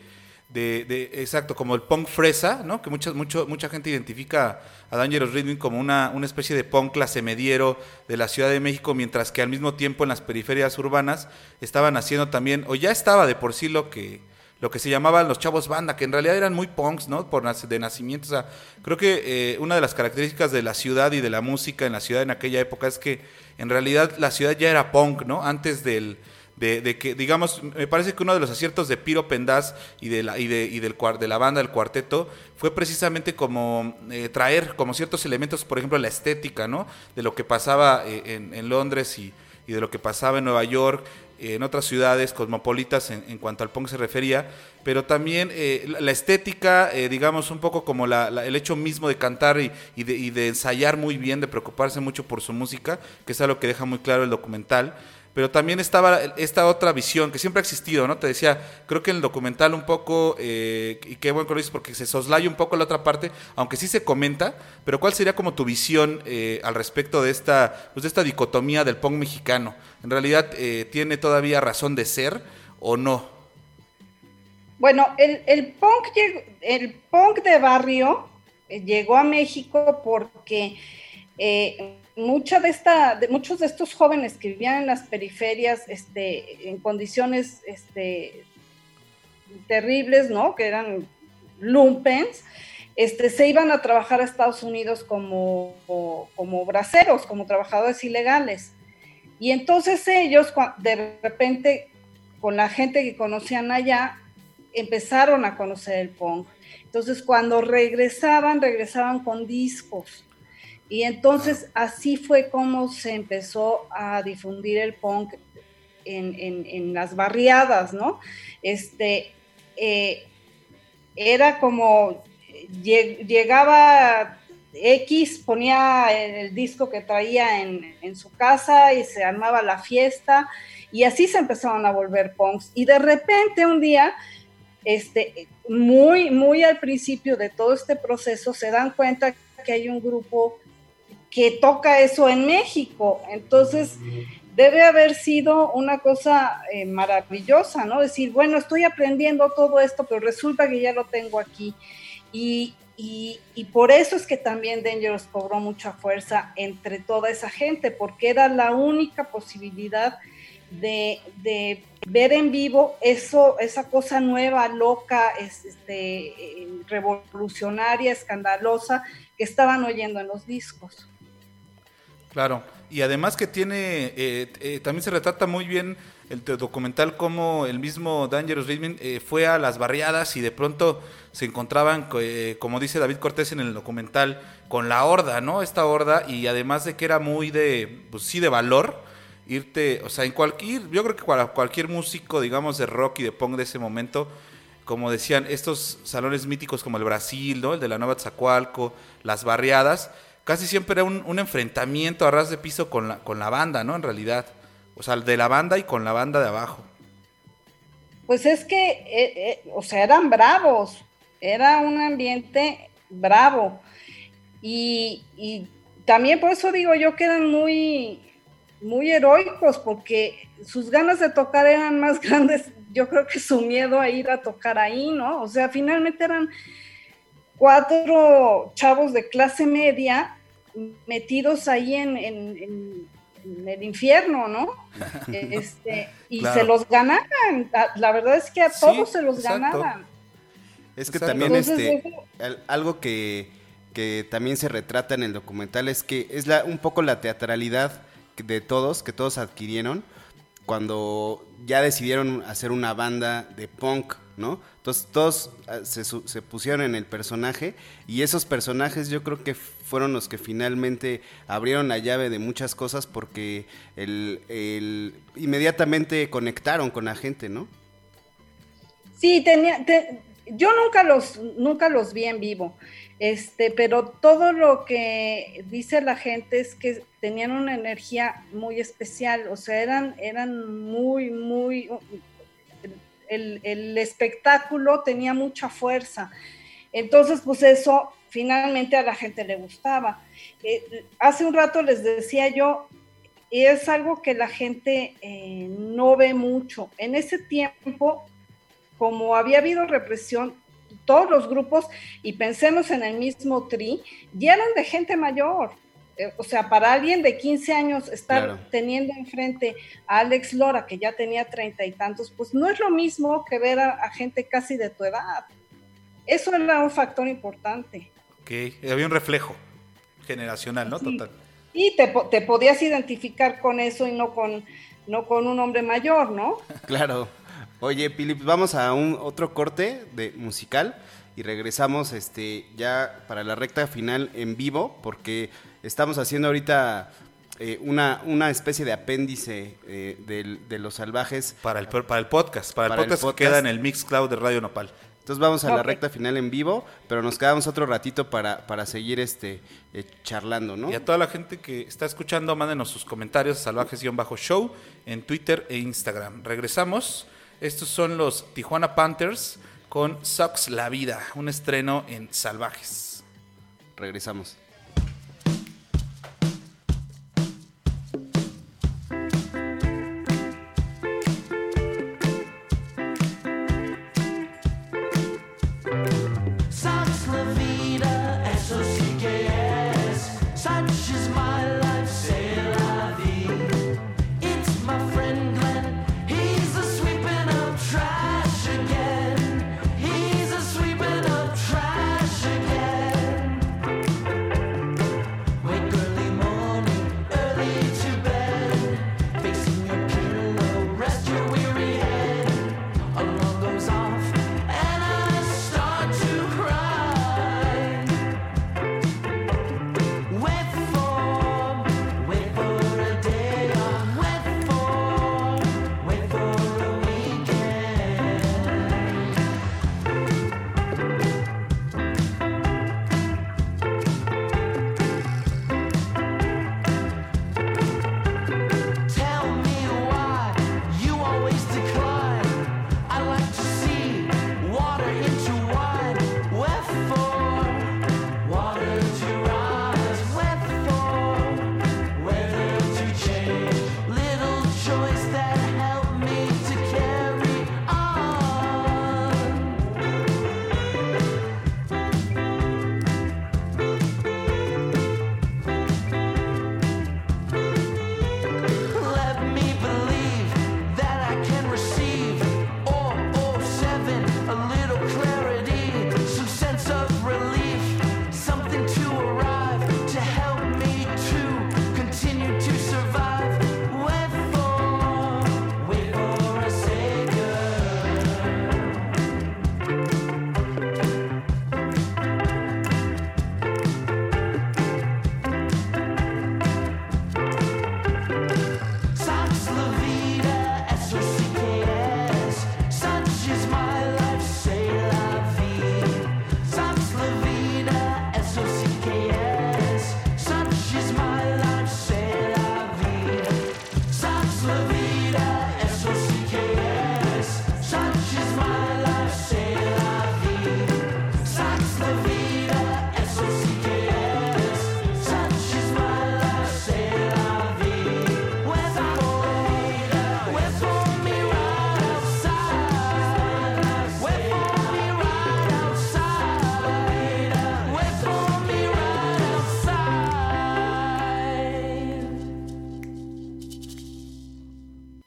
de, de- exacto, como el punk fresa, ¿no? Que mucha, mucho, mucha gente identifica a Dangerous Rhythm como una, una especie de punk clase mediero de la Ciudad de México, mientras que al mismo tiempo en las periferias urbanas estaban haciendo también, o ya estaba de por sí lo que lo que se llamaban los chavos banda, que en realidad eran muy punks, ¿no? Por de nacimiento. O sea, creo que eh, una de las características de la ciudad y de la música en la ciudad en aquella época es que en realidad la ciudad ya era punk, ¿no? Antes del, de, que, digamos, me parece que uno de los aciertos de Piro Pendaz y de la, y de, y del, de la banda, del cuarteto, fue precisamente como eh, traer como ciertos elementos, por ejemplo, la estética, ¿no? De lo que pasaba eh, en, Londres y de lo que pasaba en Nueva York, en otras ciudades cosmopolitas en, cuanto al punk se refería, pero también eh, la, estética, eh, digamos, un poco como la- el hecho mismo de cantar y de ensayar muy bien, de preocuparse mucho por su música, que es algo que deja muy claro el documental. Pero también estaba esta otra visión que siempre ha existido, ¿no? Te decía, creo que en el documental un poco, eh, y qué bueno que lo dices porque se soslaya un poco la otra parte, aunque sí se comenta, pero ¿cuál sería como tu visión eh, al respecto de esta, pues de esta dicotomía del punk mexicano? ¿En realidad eh, tiene todavía razón de ser o no? Bueno, el, punk, el punk de barrio eh, llegó a México porque eh, mucha de esta, muchos de estos jóvenes que vivían en las periferias, este, en condiciones este, terribles, ¿no? Que eran lumpens, este, se iban a trabajar a Estados Unidos como, como braceros, como trabajadores ilegales. Y entonces ellos, de repente, con la gente que conocían allá, empezaron a conocer el punk. Entonces, cuando regresaban, regresaban con discos. Y entonces así fue como se empezó a difundir el punk en, en- las barriadas, ¿no? Este, eh, era como, lleg- llegaba X, ponía el disco que traía en, en su casa y se armaba la fiesta y así se empezaron a volver punks. Y de repente un día este, muy, muy al principio de todo este proceso, se dan cuenta que hay un grupo que toca eso en México. Entonces, debe haber sido una cosa eh, maravillosa, ¿no? Decir, bueno, estoy aprendiendo todo esto, pero resulta que ya lo tengo aquí. Y, y, por eso es que también Dangerous cobró mucha fuerza entre toda esa gente, porque era la única posibilidad de, de ver en vivo eso, esa cosa nueva, loca, es- este, eh, revolucionaria, escandalosa que estaban oyendo en los discos. Claro, y además que tiene, eh, eh, también se retrata muy bien el documental como el mismo Dangerous Rhythm eh, fue a las barriadas y de pronto se encontraban, co- eh, como dice David Cortés en el documental, con la horda, ¿no? Esta horda y además de que era muy de, pues sí, de valor irte, o sea, en cualquier, yo creo que para cualquier músico, digamos, de rock y de punk de ese momento, como decían, estos salones míticos como el Brasil, ¿no? El de la Nueva Tzacualco, las barriadas, casi siempre era un, enfrentamiento a ras de piso con la, con la banda, ¿no? En realidad. O sea, de la banda y con la banda de abajo. Pues es que, eh, eh, o sea, eran bravos, era un ambiente bravo. Y, y también por eso digo yo que eran muy, muy heroicos, porque sus ganas de tocar eran más grandes, yo creo que su miedo a ir a tocar ahí, ¿no? O sea, finalmente eran cuatro chavos de clase media metidos ahí en, en- en- en el infierno, ¿no? Este, y Claro. se los ganaban. La- verdad es que a Sí, todos se los exacto. ganaban. Es que Exacto. también Entonces, este, eso- algo que, que también se retrata en el documental es que es la, un poco la teatralidad de todos, que todos adquirieron cuando ya decidieron hacer una banda de punk, ¿no? Entonces todos ah, se pusieron en el personaje y esos personajes yo creo que fueron los que finalmente abrieron la llave de muchas cosas porque el, el- inmediatamente conectaron con la gente, ¿no? Sí, tenía, te- yo nunca los, nunca los vi en vivo, este, pero todo lo que dice la gente es que tenían una energía muy especial, o sea, eran, eran muy, muy, el, el espectáculo tenía mucha fuerza. Entonces, pues eso finalmente a la gente le gustaba. Eh, hace un rato les decía yo, es algo que la gente eh, no ve mucho. En ese tiempo, como había habido represión, todos los grupos, y pensemos en el mismo tri, ya eran de gente mayor. Eh, o sea, para alguien de 15 años estar Claro. teniendo enfrente a Alex Lora, que ya tenía treinta y tantos, pues no es lo mismo que ver a, a gente casi de tu edad. Eso era un factor importante. Ok, había un reflejo generacional, ¿no? Sí. Total. Y te, te podías identificar con eso y no con, no con un hombre mayor, ¿no? Claro. Oye, Pili, pues vamos a un otro corte de musical y regresamos este ya para la recta final en vivo porque estamos haciendo ahorita eh, una, una especie de apéndice eh, del- de los salvajes. Para el, para el podcast, para, Para el el podcast, podcast. que queda en el Mixcloud de Radio Nopal. Entonces vamos a la recta final en vivo, pero nos quedamos otro ratito para, para seguir este eh, charlando, ¿no? Y a toda la gente que está escuchando, mándenos sus comentarios a salvajes-show en Twitter e Instagram. Regresamos. Estos son los Tijuana Panthers con Sucks la Vida, un estreno en Salvajes. Regresamos.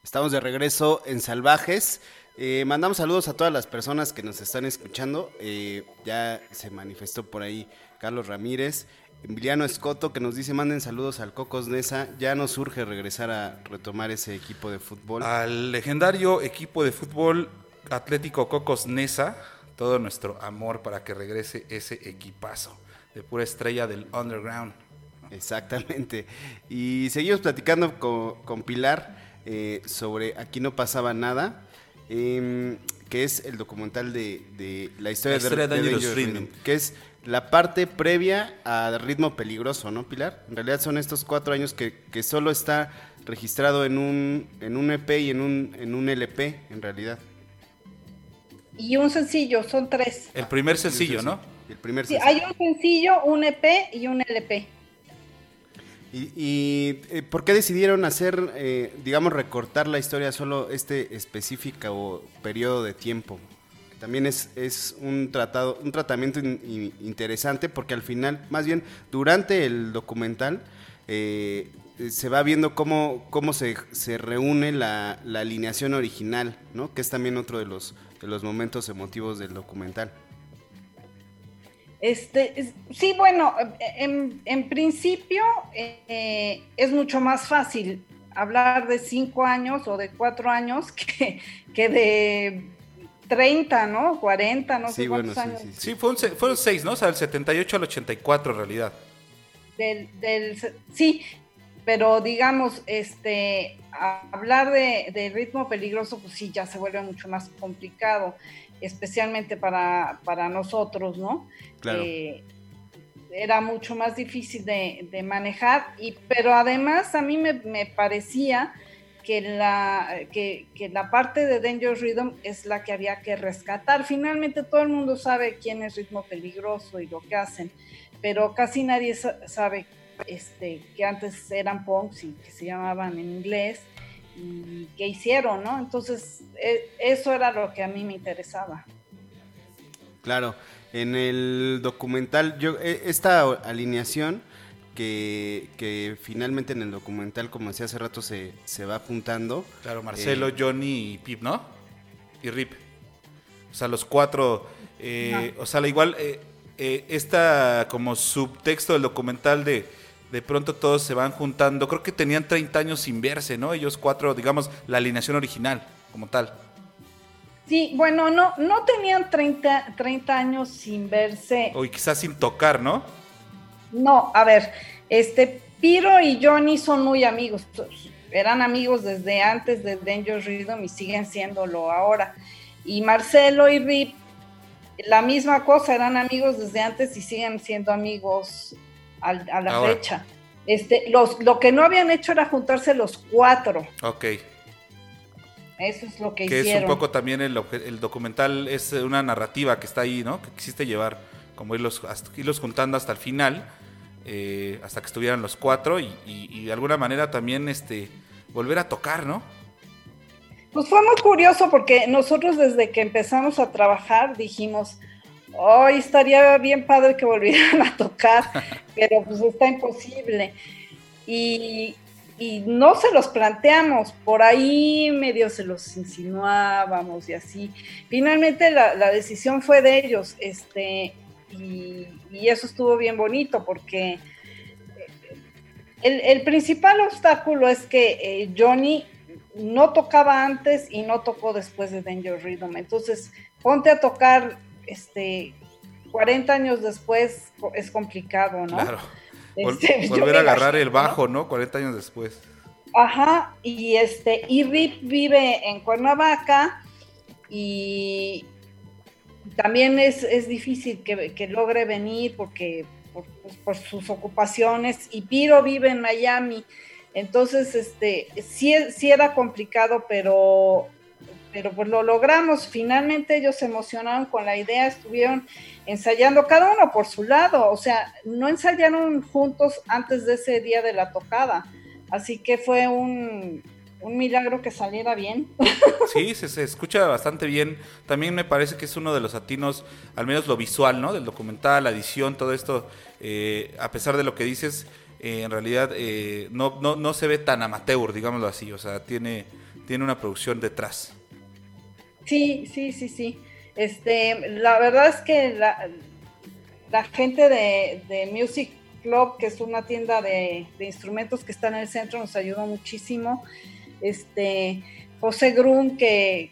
Estamos de regreso en Salvajes. Eh, mandamos saludos a todas las personas que nos están escuchando. Eh, ya se manifestó por ahí Carlos Ramírez, Emiliano Escoto, que nos dice manden saludos al Cocos Nesa. Ya nos urge regresar a retomar ese equipo de fútbol. Al legendario equipo de fútbol Atlético Cocos Nesa, todo nuestro amor para que regrese ese equipazo de pura estrella del underground. Exactamente. Y seguimos platicando con, con Pilar eh, sobre Aquí no pasaba nada. Em, que es el documental de, de la historia, La historia de Dangerous Dangerous Rhythm. que es la parte previa a Ritmo Peligroso, ¿no, Pilar? En realidad son estos cuatro años que, que solo está registrado en un, en un EP y en un, en un LP, en realidad. Y un sencillo, son tres. El primer sencillo, ¿no? El primer Sí, hay un sencillo, un EP y un LP. ¿Y, y, eh, por qué decidieron hacer, eh, digamos, recortar la historia solo este específico periodo de tiempo? También es, es un tratado, un tratamiento in- in- interesante porque al final, más bien durante el documental, eh, eh, se va viendo cómo, cómo se, se reúne la, la alineación original, ¿no? Que es también otro de los, de los momentos emotivos del documental. Este, es- sí, bueno, en, en principio eh, es mucho más fácil hablar de cinco años o de cuatro años que, que de 30, ¿no? 40, no Sí, sé bueno, cuántos sí, años. sí, sí. Sí, fue un se- fueron seis, ¿no? O sea, del 78 al 84 en realidad. Del, del- sí, pero digamos, este, hablar de, de ritmo peligroso, pues sí, ya se vuelve mucho más complicado, especialmente para, para nosotros, ¿no? Claro. Eh, era mucho más difícil de, de manejar, y, pero además a mí me, me parecía que la, que, que la parte de Dangerous Rhythm es la que había que rescatar. Finalmente todo el mundo sabe quién es ritmo peligroso y lo que hacen, pero casi nadie sa- sabe este, que antes eran punks y que se llamaban en inglés y qué hicieron, ¿no? Entonces, e- eso era lo que a mí me interesaba. Claro, en el documental, yo e- esta alineación que, que finalmente en el documental, como decía hace rato, se, se va juntando. Claro, Marcelo, Eh, Johnny y Pip, ¿no? Y Rip. O sea, los cuatro. eh, O sea, la igual, eh, eh, esta como subtexto del documental de de pronto todos se van juntando. Creo que tenían 30 años sin verse, ¿no? Ellos cuatro, digamos, la alineación original, como tal. Sí, bueno, no, no tenían 30, 30 años sin verse. O quizás sin tocar, ¿no? No, a ver, este Piro y Johnny son muy amigos. Eran amigos desde antes de Danger Rhythm y siguen siéndolo ahora. Y Marcelo y Rip, la misma cosa, eran amigos desde antes y siguen siendo amigos a la Ahora. fecha. Este, los, lo que no habían hecho era juntarse los cuatro. Ok. Eso es lo que, Que es hicieron. un poco también el, el documental, es una narrativa que está ahí, ¿no? Que quisiste llevar, como irlos, hasta- irlos juntando hasta el final, eh, hasta que estuvieran los cuatro y, y- y de alguna manera también este volver a tocar, ¿no? Pues fue muy curioso porque nosotros desde que empezamos a trabajar dijimos, hoy estaría bien padre que volvieran a tocar, pero pues está imposible. Y, no se los planteamos, por ahí medio se los insinuábamos y así. Finalmente la, decisión fue de ellos, este, y, eso estuvo bien bonito porque eh, el, el principal obstáculo es que eh, Johnny no tocaba antes y no tocó después de Danger Rhythm. Entonces, ponte a tocar este 40 años después es complicado, ¿no? Claro. Este, volver a agarrar imagino, el bajo, ¿no? 40 años después. Ajá, y este, y Rip vive en Cuernavaca y también es, es difícil que, que logre venir porque por, pues, por sus ocupaciones y Piro vive en Miami. Entonces, este, sí, sí era complicado, pero, pero pues lo logramos. Finalmente ellos se emocionaron con la idea, estuvieron ensayando cada uno por su lado, o sea, no ensayaron juntos antes de ese día de la tocada. Así que fue un, un milagro que saliera bien. Sí, se, escucha bastante bien. También me parece que es uno de los atinos, al menos lo visual, ¿no? Del documental, la edición, todo esto. eh, a pesar de lo que dices, eh, en realidad eh, no, no, no se ve tan amateur, digámoslo así. O sea, tiene, tiene una producción detrás. Sí, sí, sí, sí. Este, la verdad es que la, gente de, Music Club, que es una tienda de, de instrumentos que está en el centro, nos ayudó muchísimo. Este, José Grun, que,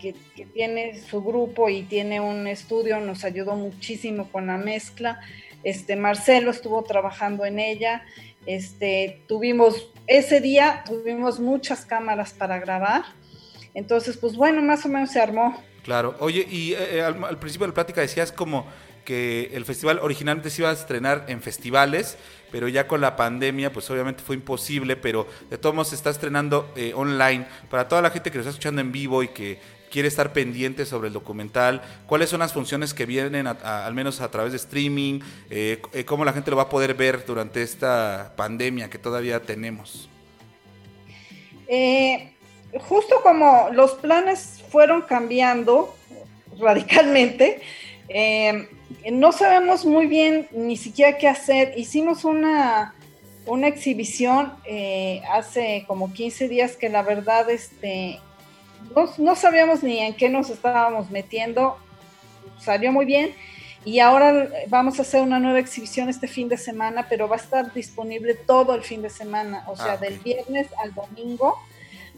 que, que tiene su grupo y tiene un estudio, nos ayudó muchísimo con la mezcla. Este, Marcelo estuvo trabajando en ella. Este, tuvimos, ese día tuvimos muchas cámaras para grabar. Entonces, pues bueno, más o menos se armó. Claro. Oye, y eh, eh, al, al principio de la plática decías como que el festival originalmente se iba a estrenar en festivales, pero ya con la pandemia, pues obviamente fue imposible, pero de todos modos se está estrenando eh, online. Para toda la gente que nos está escuchando en vivo y que quiere estar pendiente sobre el documental, cuáles son las funciones que vienen, a- a- al menos a través de streaming, Eh, eh, cómo la gente lo va a poder ver durante esta pandemia que todavía tenemos. Eh, justo como los planes fueron cambiando radicalmente, eh, no sabemos muy bien ni siquiera qué hacer. Hicimos una, una exhibición eh, hace como 15 días que la verdad este, no, no sabíamos ni en qué nos estábamos metiendo. Salió muy bien. Y ahora vamos a hacer una nueva exhibición este fin de semana, pero va a estar disponible todo el fin de semana, o sea, Ah, del viernes al domingo,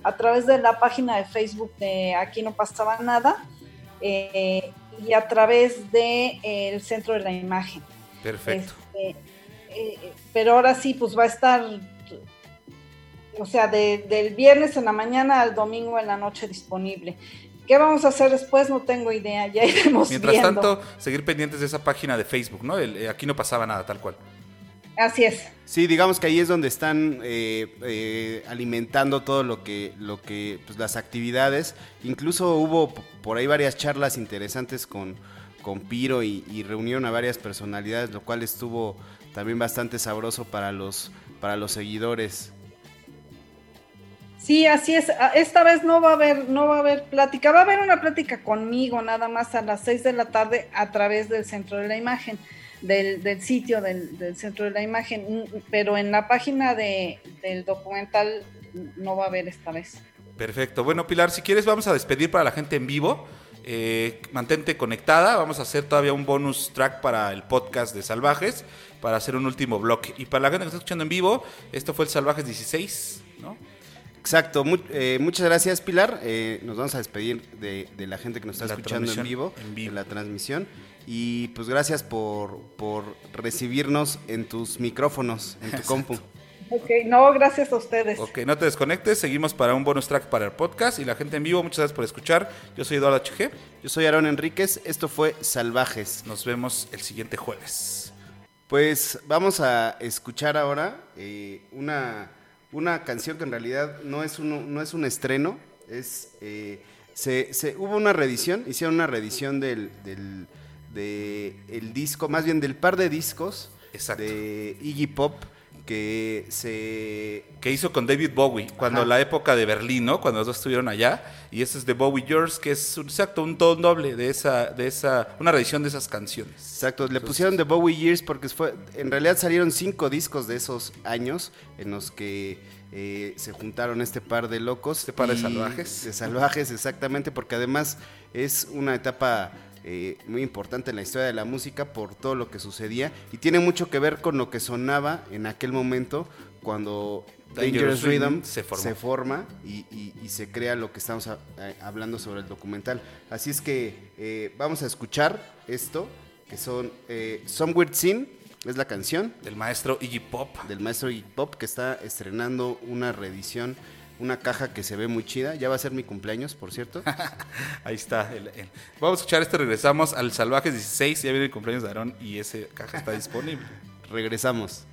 a través de la página de Facebook de Aquí no pasaba nada eh, y a través del de, el Centro de la Imagen. Perfecto. Este, eh, pero ahora sí, pues va a estar, o sea, de- del viernes en la mañana al domingo en la noche disponible. ¿Qué vamos a hacer después? No tengo idea, ya iremos Mientras viendo. tanto, seguir pendientes de esa página de Facebook, ¿no? El, eh, aquí no pasaba nada, tal cual. Así es. Sí, digamos que ahí es donde están eh, eh, alimentando todo lo que, lo que, pues las actividades. Incluso hubo por ahí varias charlas interesantes con, con Piro y, y reunieron a varias personalidades, lo cual estuvo también bastante sabroso para los, para los seguidores. Sí, así es. A- Esta vez no va a haber, no va a haber plática. Va a haber una plática conmigo nada más a las seis de la tarde a través del centro de la imagen, del, del sitio del, del centro de la imagen. Mm, Pero en la página de, del documental no va a haber esta vez. Perfecto. Bueno, Pilar, si quieres vamos a despedir para la gente en vivo. Eh, mantente conectada. Vamos a hacer todavía un bonus track para el podcast de Salvajes, para hacer un último bloque. Y para la gente que está escuchando en vivo, esto fue el Salvajes 16, ¿no? Exacto, mu- eh, muchas gracias Pilar. Eh, nos vamos a despedir de, de la gente que nos está La escuchando en vivo, en vivo. de la transmisión. Y pues gracias por, por recibirnos en tus micrófonos, en tu compu. Ok, no, gracias a ustedes. Ok, no te desconectes. Seguimos para un bonus track para el podcast. Y la gente en vivo, muchas gracias por escuchar. Yo soy Eduardo HG. Yo soy Aaron Enríquez, esto fue Salvajes. Nos vemos el siguiente jueves. Pues vamos a escuchar ahora eh, una, una canción que en realidad no es un, no es un estreno, es eh, se, se- hubo una reedición, hicieron una reedición del, del de el disco, más bien del par de discos Exacto. de Iggy Pop que se que hizo con David Bowie, cuando Ajá. la época de Berlín, ¿no? Cuando los dos estuvieron allá. Y ese es de Bowie Yours, que es un- exacto, un don doble de esa, de esa, una reedición de esas canciones. Exacto, le pusieron The Bowie Years porque fue, en realidad salieron cinco discos de esos años en los que eh, se juntaron este par de locos. Este par de salvajes. De salvajes, exactamente, porque además es una etapa eh, muy importante en la historia de la música por todo lo que sucedía y tiene mucho que ver con lo que sonaba en aquel momento cuando Dangerous Dangerous, Rhythm se forma y, y- y se crea lo que estamos a- eh, hablando sobre el documental. Así es que eh, vamos a escuchar esto, que son eh, Some Weird Sin, es la canción Del maestro Iggy Pop. del maestro Iggy Pop que está estrenando una reedición, una caja que se ve muy chida. Ya va a ser mi cumpleaños, por cierto. Ahí está. el- el- Vamos a escuchar este, regresamos al Salvajes 16. Ya viene el cumpleaños de Aarón y ese caja está disponible. Regresamos.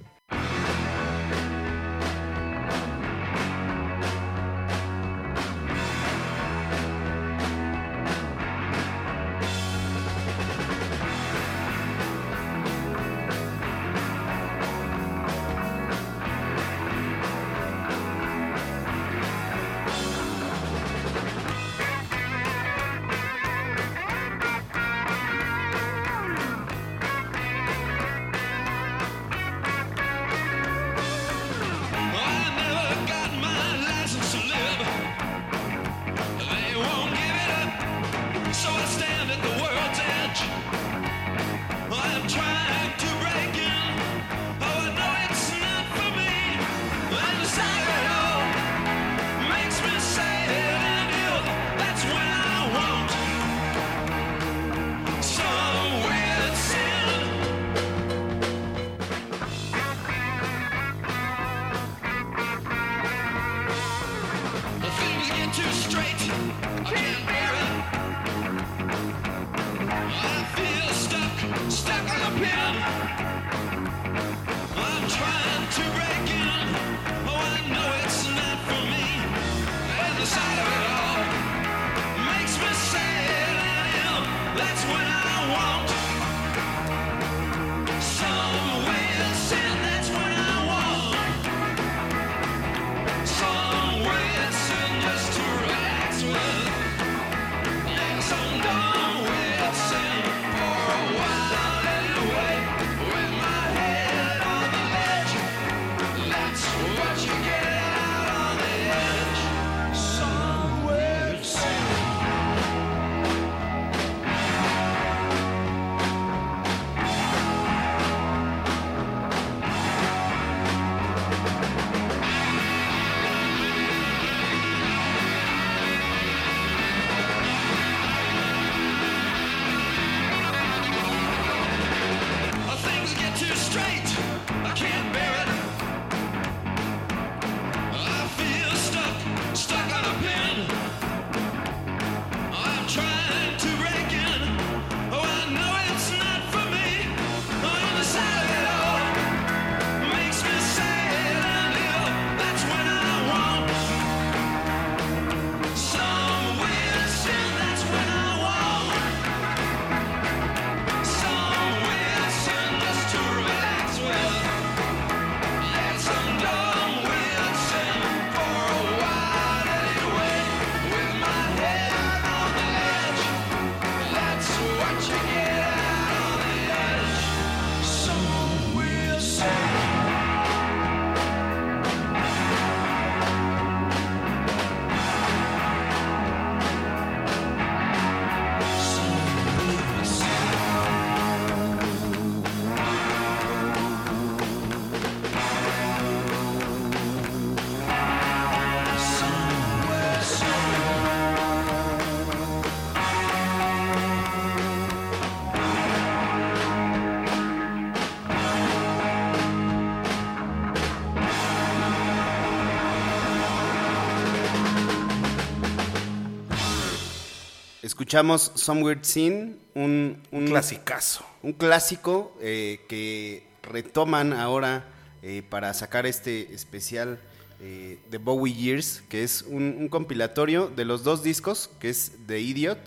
Escuchamos Some Weird Scene, un, clasicazo. un clásico eh, que retoman ahora eh, para sacar este especial eh, de Bowie Years, que es un, un compilatorio de los dos discos, que es The Idiot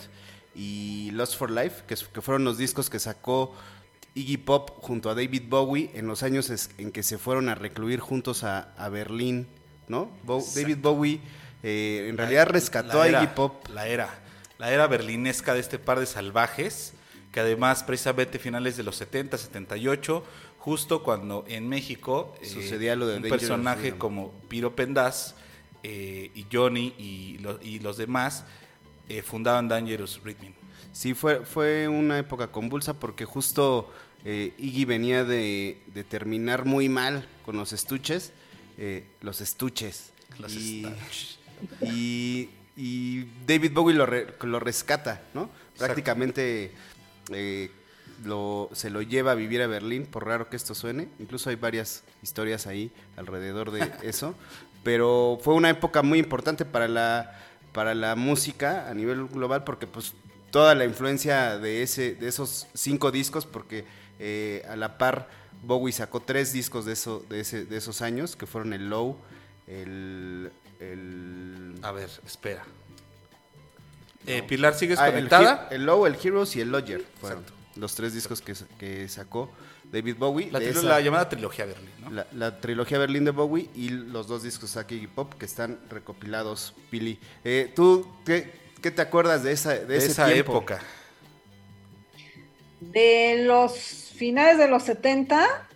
y Lost for Life, que, que fueron los discos que sacó Iggy Pop junto a David Bowie en los años es- en que se fueron a recluir juntos a, a Berlín, ¿no? Bo- David Bowie eh, en realidad rescató La a era- Iggy Pop La era, la era berlinesca de este par de salvajes, que además precisamente finales de los 70, 78, justo cuando en México eh, Sucedía lo de un personaje como Piro Pendas eh, y Johnny y, lo- y los demás eh, fundaban Dangerous Rhythm. Sí, fue, fue una época convulsa porque justo Iggy venía de, de terminar muy mal con los estuches, los estuches. Los y, estuches. y- y David Bowie lo, re- lo rescata, ¿no? Prácticamente eh, lo, se lo lleva a vivir a Berlín, por raro que esto suene. Incluso hay varias historias ahí alrededor de eso. Pero fue una época muy importante para la, para la música a nivel global porque pues toda la influencia de, ese, de esos cinco discos, porque eh, a la par Bowie sacó tres discos de, eso, de, ese, de esos años, que fueron el Low, el... el A ver, espera. Eh, Pilar, ¿sigues Ah, el conectada? He- El, Low, el Heroes y el Lodger fueron los tres discos que, sa- que sacó David Bowie. La, de trilo- esa- la llamada trilogía Berlín, ¿no? la, la trilogía Berlín de Bowie y los dos discos Saki y Pop que están recopilados, Pili. Eh, ¿Tú qué, qué te acuerdas de esa, de de ese esa tiempo? época. De los finales de los 70,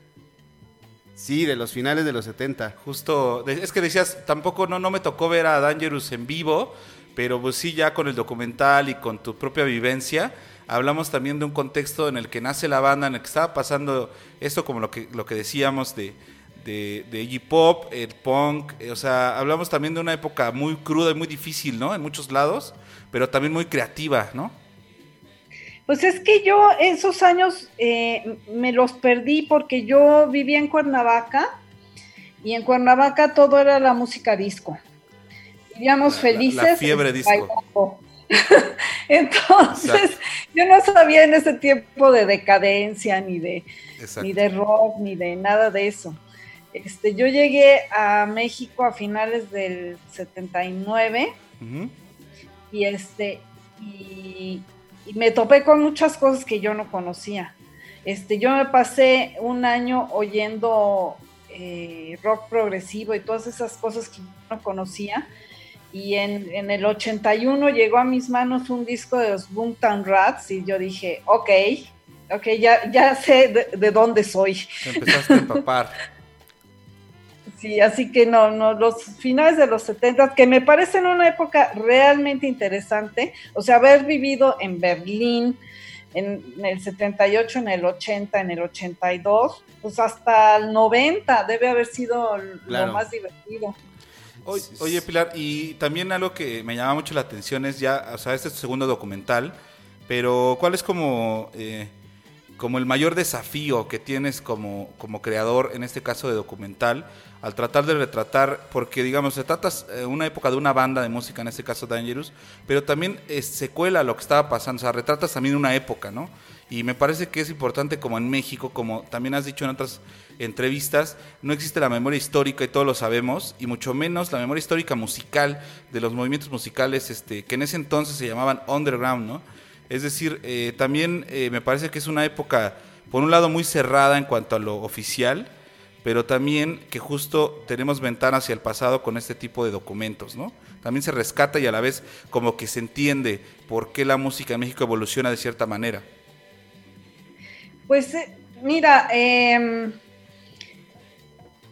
Sí, de los finales de los 70. Justo, es que decías, tampoco no, no me tocó ver a Dangerous en vivo, pero pues sí ya con el documental y con tu propia vivencia, hablamos también de un contexto en el que nace la banda, en el que estaba pasando esto como lo que, lo que decíamos de, de, de Iggy Pop, el punk, eh, o sea, hablamos también de una época muy cruda y muy difícil, ¿no? En muchos lados, pero también muy creativa, ¿no? Pues es que yo esos años eh, me los perdí porque yo vivía en Cuernavaca y en Cuernavaca todo era la música disco. Vivíamos La- felices. la fiebre disco. Entonces, Exacto. yo no sabía en ese tiempo de decadencia, ni de, Exacto. ni de rock, ni de nada de eso. Este, yo llegué a México a finales del 79 Ujú. y este y, y me topé con muchas cosas que yo no conocía. Este, yo me pasé un año oyendo eh, rock progresivo y todas esas cosas que yo no conocía. Y en, en el 81 llegó a mis manos un disco de los Boomtown Rats y yo dije, ok, ok, ya, ya sé de, de dónde soy. Te empezaste a empapar. Sí, así que no, no, los finales de los 70, que me parecen una época realmente interesante, o sea, haber vivido en Berlín en, en el 78, en el 80, en el 82, pues hasta el 90 debe haber sido Claro. lo más divertido. Oye, oye, Pilar, y también algo que me llama mucho la atención es ya, o sea, este es tu segundo documental, pero ¿cuál es como, eh, como el mayor desafío que tienes como, como creador, en este caso de documental, al tratar de retratar, porque digamos, se trata eh, una época de una banda de música, en este caso Dangerous, pero también eh, se cuela lo que estaba pasando, o sea, retratas también una época, ¿no? Y me parece que es importante como en México, como también has dicho en otras entrevistas, no existe la memoria histórica y todos lo sabemos, y mucho menos la memoria histórica musical de los movimientos musicales este, que en ese entonces se llamaban underground, ¿no? Es decir, eh, también eh, me parece que es una época, por un lado, muy cerrada en cuanto a lo oficial, pero también que justo tenemos ventanas hacia el pasado con este tipo de documentos, ¿no? También se rescata y a la vez como que se entiende por qué la música en México evoluciona de cierta manera. Pues eh, mira, eh,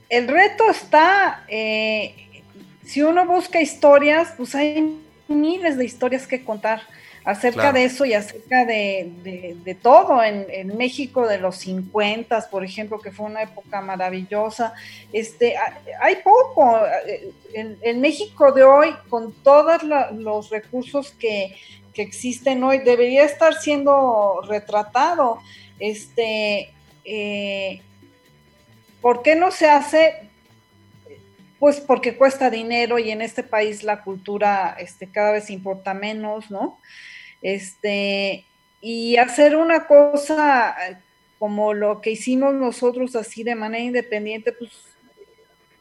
el reto está, eh, si uno busca historias, pues hay miles de historias que contar acerca Claro. de eso y acerca de, de- de todo. En, en México de los 50, por ejemplo, que fue una época maravillosa, este, ha- hay poco. eh, En, en México de hoy, con todos los recursos que, que existen hoy, debería estar siendo retratado. Este, eh, ¿Por qué no se hace? Pues porque cuesta dinero y en este país la cultura este, cada vez importa menos, ¿no? Este, y hacer una cosa eh, como lo que hicimos nosotros así de manera independiente, pues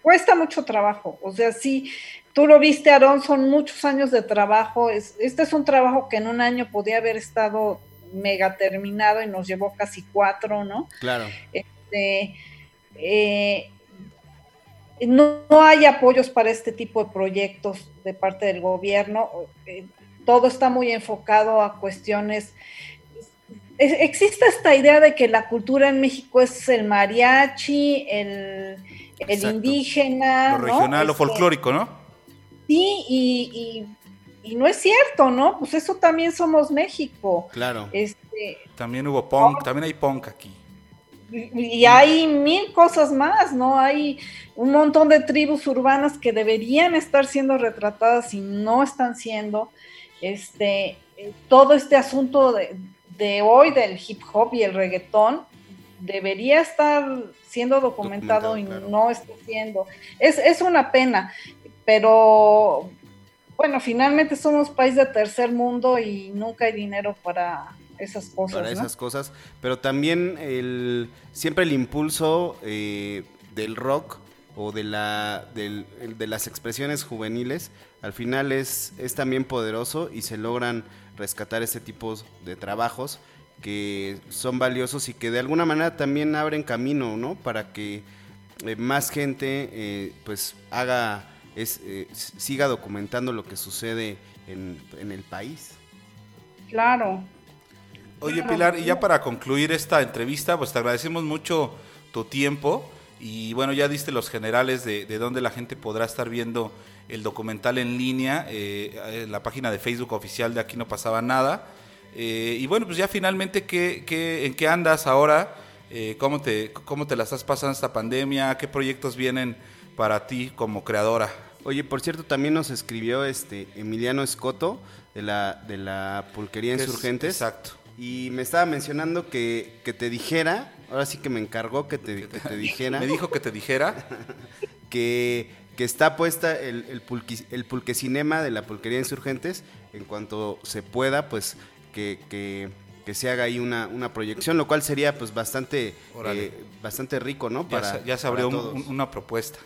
cuesta mucho trabajo. O sea, sí, tú lo viste, Aarón, son muchos años de trabajo. Es, este es un trabajo que en un año podía haber estado mega terminado y nos llevó casi cuatro, ¿no? Claro. Este, eh, no, no hay apoyos para este tipo de proyectos de parte del gobierno. Todo está muy enfocado a cuestiones. es- existe esta idea de que la cultura en México es el mariachi, el, indígena. Lo ¿no? regional, lo Este, folclórico, ¿no? Sí, y, y- y no es cierto, ¿no? Pues eso también somos México. Claro. Este, También hubo punk, también hay punk aquí. Y y hay mil cosas más, ¿no? Hay un montón de tribus urbanas que deberían estar siendo retratadas y no están siendo. Este, eh, todo este asunto de, de hoy del hip hop y el reggaetón debería estar siendo documentado, Documentado, y claro. no está siendo. Es, es una pena, pero bueno, finalmente somos país de tercer mundo y nunca hay dinero para esas cosas. para ¿no? esas cosas, pero también el siempre el impulso eh, del rock o de la del- el- de las expresiones juveniles al final es, es también poderoso y se logran rescatar ese tipo de trabajos que son valiosos y que de alguna manera también abren camino, ¿no? Para que eh, más gente eh, pues haga es, eh, siga documentando lo que sucede en, en el país. Claro. Oye. Pilar, y ya para concluir esta entrevista, pues te agradecemos mucho tu tiempo y bueno, ya diste los generales de, de dónde la gente podrá estar viendo el documental en línea, eh, en la página de Facebook oficial de Aquí No Pasaba Nada. Eh, y bueno, pues ya finalmente, ¿qué, qué, en qué andas ahora? Eh, ¿cómo, te, ¿Cómo te la estás pasando esta pandemia? ¿Qué proyectos vienen para ti como creadora? Oye, por cierto, también nos escribió este Emiliano Escoto de la, de la Pulquería Que es- Insurgentes. Exacto. Y me estaba mencionando que, que te dijera, ahora sí que me encargó que te, que te dijera, Me dijo que te dijera. que que está puesta el, el, pulqui- el pulquecinema de la pulquería Insurgentes. En cuanto se pueda, pues que, que- que se haga ahí una, una proyección, lo cual sería pues bastante, eh, bastante rico, ¿no? Ya, se, ya se abrió para un- todos. un- una propuesta.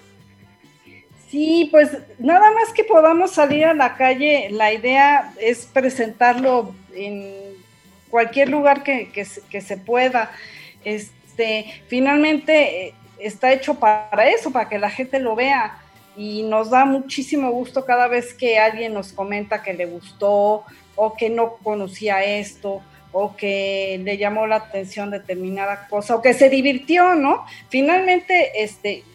Sí, pues nada más que podamos salir a la calle, la idea es presentarlo en cualquier lugar que, que se- que se pueda. Este, finalmente eh, está hecho para eso, para que la gente lo vea. Y nos da muchísimo gusto cada vez que alguien nos comenta que le gustó o que no conocía esto o que le llamó la atención determinada cosa o que se divirtió, ¿no? Finalmente, este,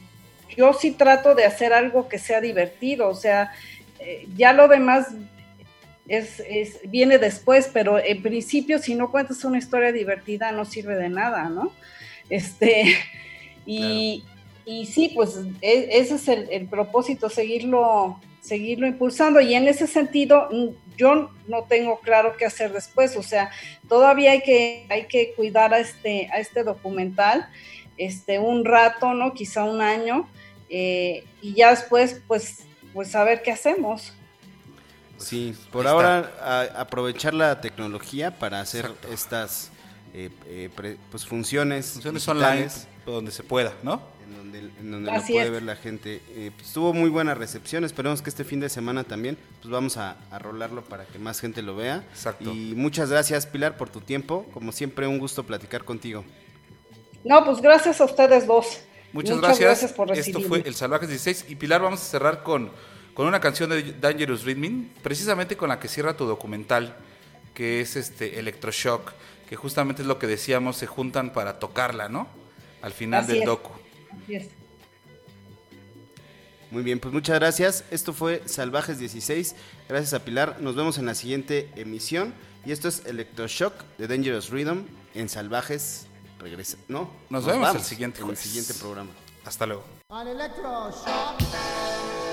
yo sí trato de hacer algo que sea divertido, o sea, eh, ya lo demás es, viene después, pero en principio si no cuentas una historia divertida no sirve de nada, ¿no? Este, y, y sí, pues e- ese es el, el propósito, seguirlo, seguirlo impulsando y en ese sentido yo no tengo claro qué hacer después, o sea, todavía hay que, hay que cuidar a este, a este documental este, un rato, ¿no? Quizá un año, eh, y ya después, pues, pues a ver qué hacemos. Sí, por ahora a- aprovechar la tecnología para hacer Exacto. estas eh, eh, pre- pues funciones, Funciones online donde se pueda, ¿no? En donde, en donde lo puede es. ver la gente. Eh, pues, tuvo muy buena recepción, esperemos que este fin de semana también, pues vamos a, a rolarlo para que más gente lo vea. Exacto. Y muchas gracias Pilar por tu tiempo, como siempre un gusto platicar contigo. No, pues gracias a ustedes dos. Muchas, gracias. por Esto fue El Salvajes 16. Y Pilar, vamos a cerrar con, con una canción de Dangerous Rhythm, precisamente con la que cierra tu documental, que es este Electroshock, que justamente es lo que decíamos, se juntan para tocarla, ¿no? Al final Así del es. docu. Así es. Muy bien, pues muchas gracias. Esto fue Salvajes 16. Gracias a Pilar. Nos vemos en la siguiente emisión. Y esto es Electroshock de Dangerous Rhythm en Salvajes. Regresa. No. Nos vemos el siguiente en el siguiente programa. Hasta luego. On electroshock.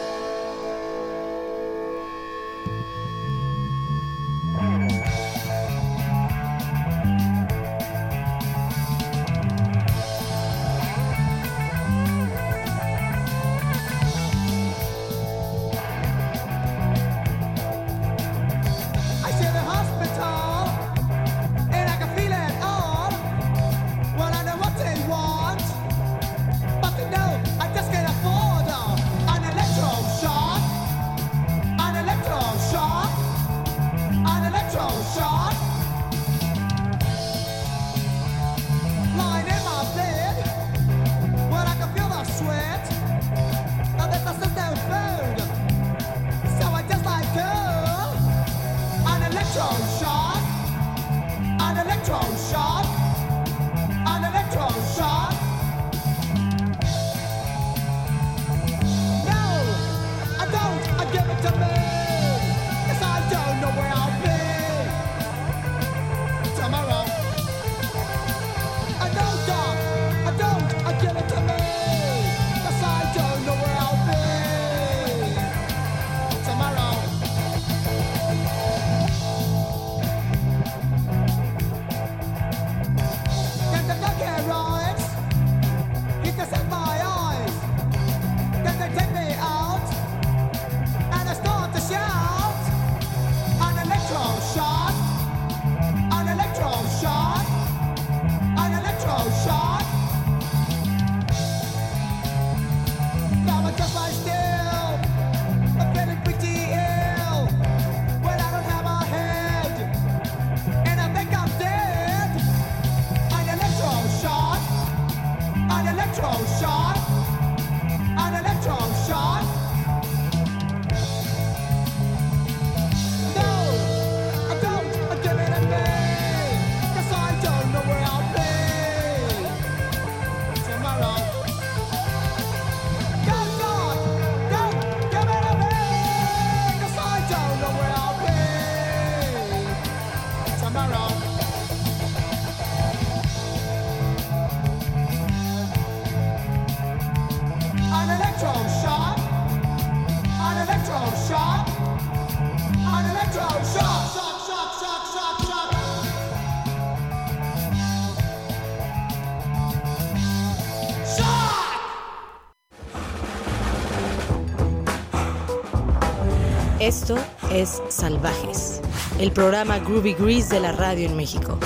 Esto es Salvajes, el programa Groovy Grease de la radio en México.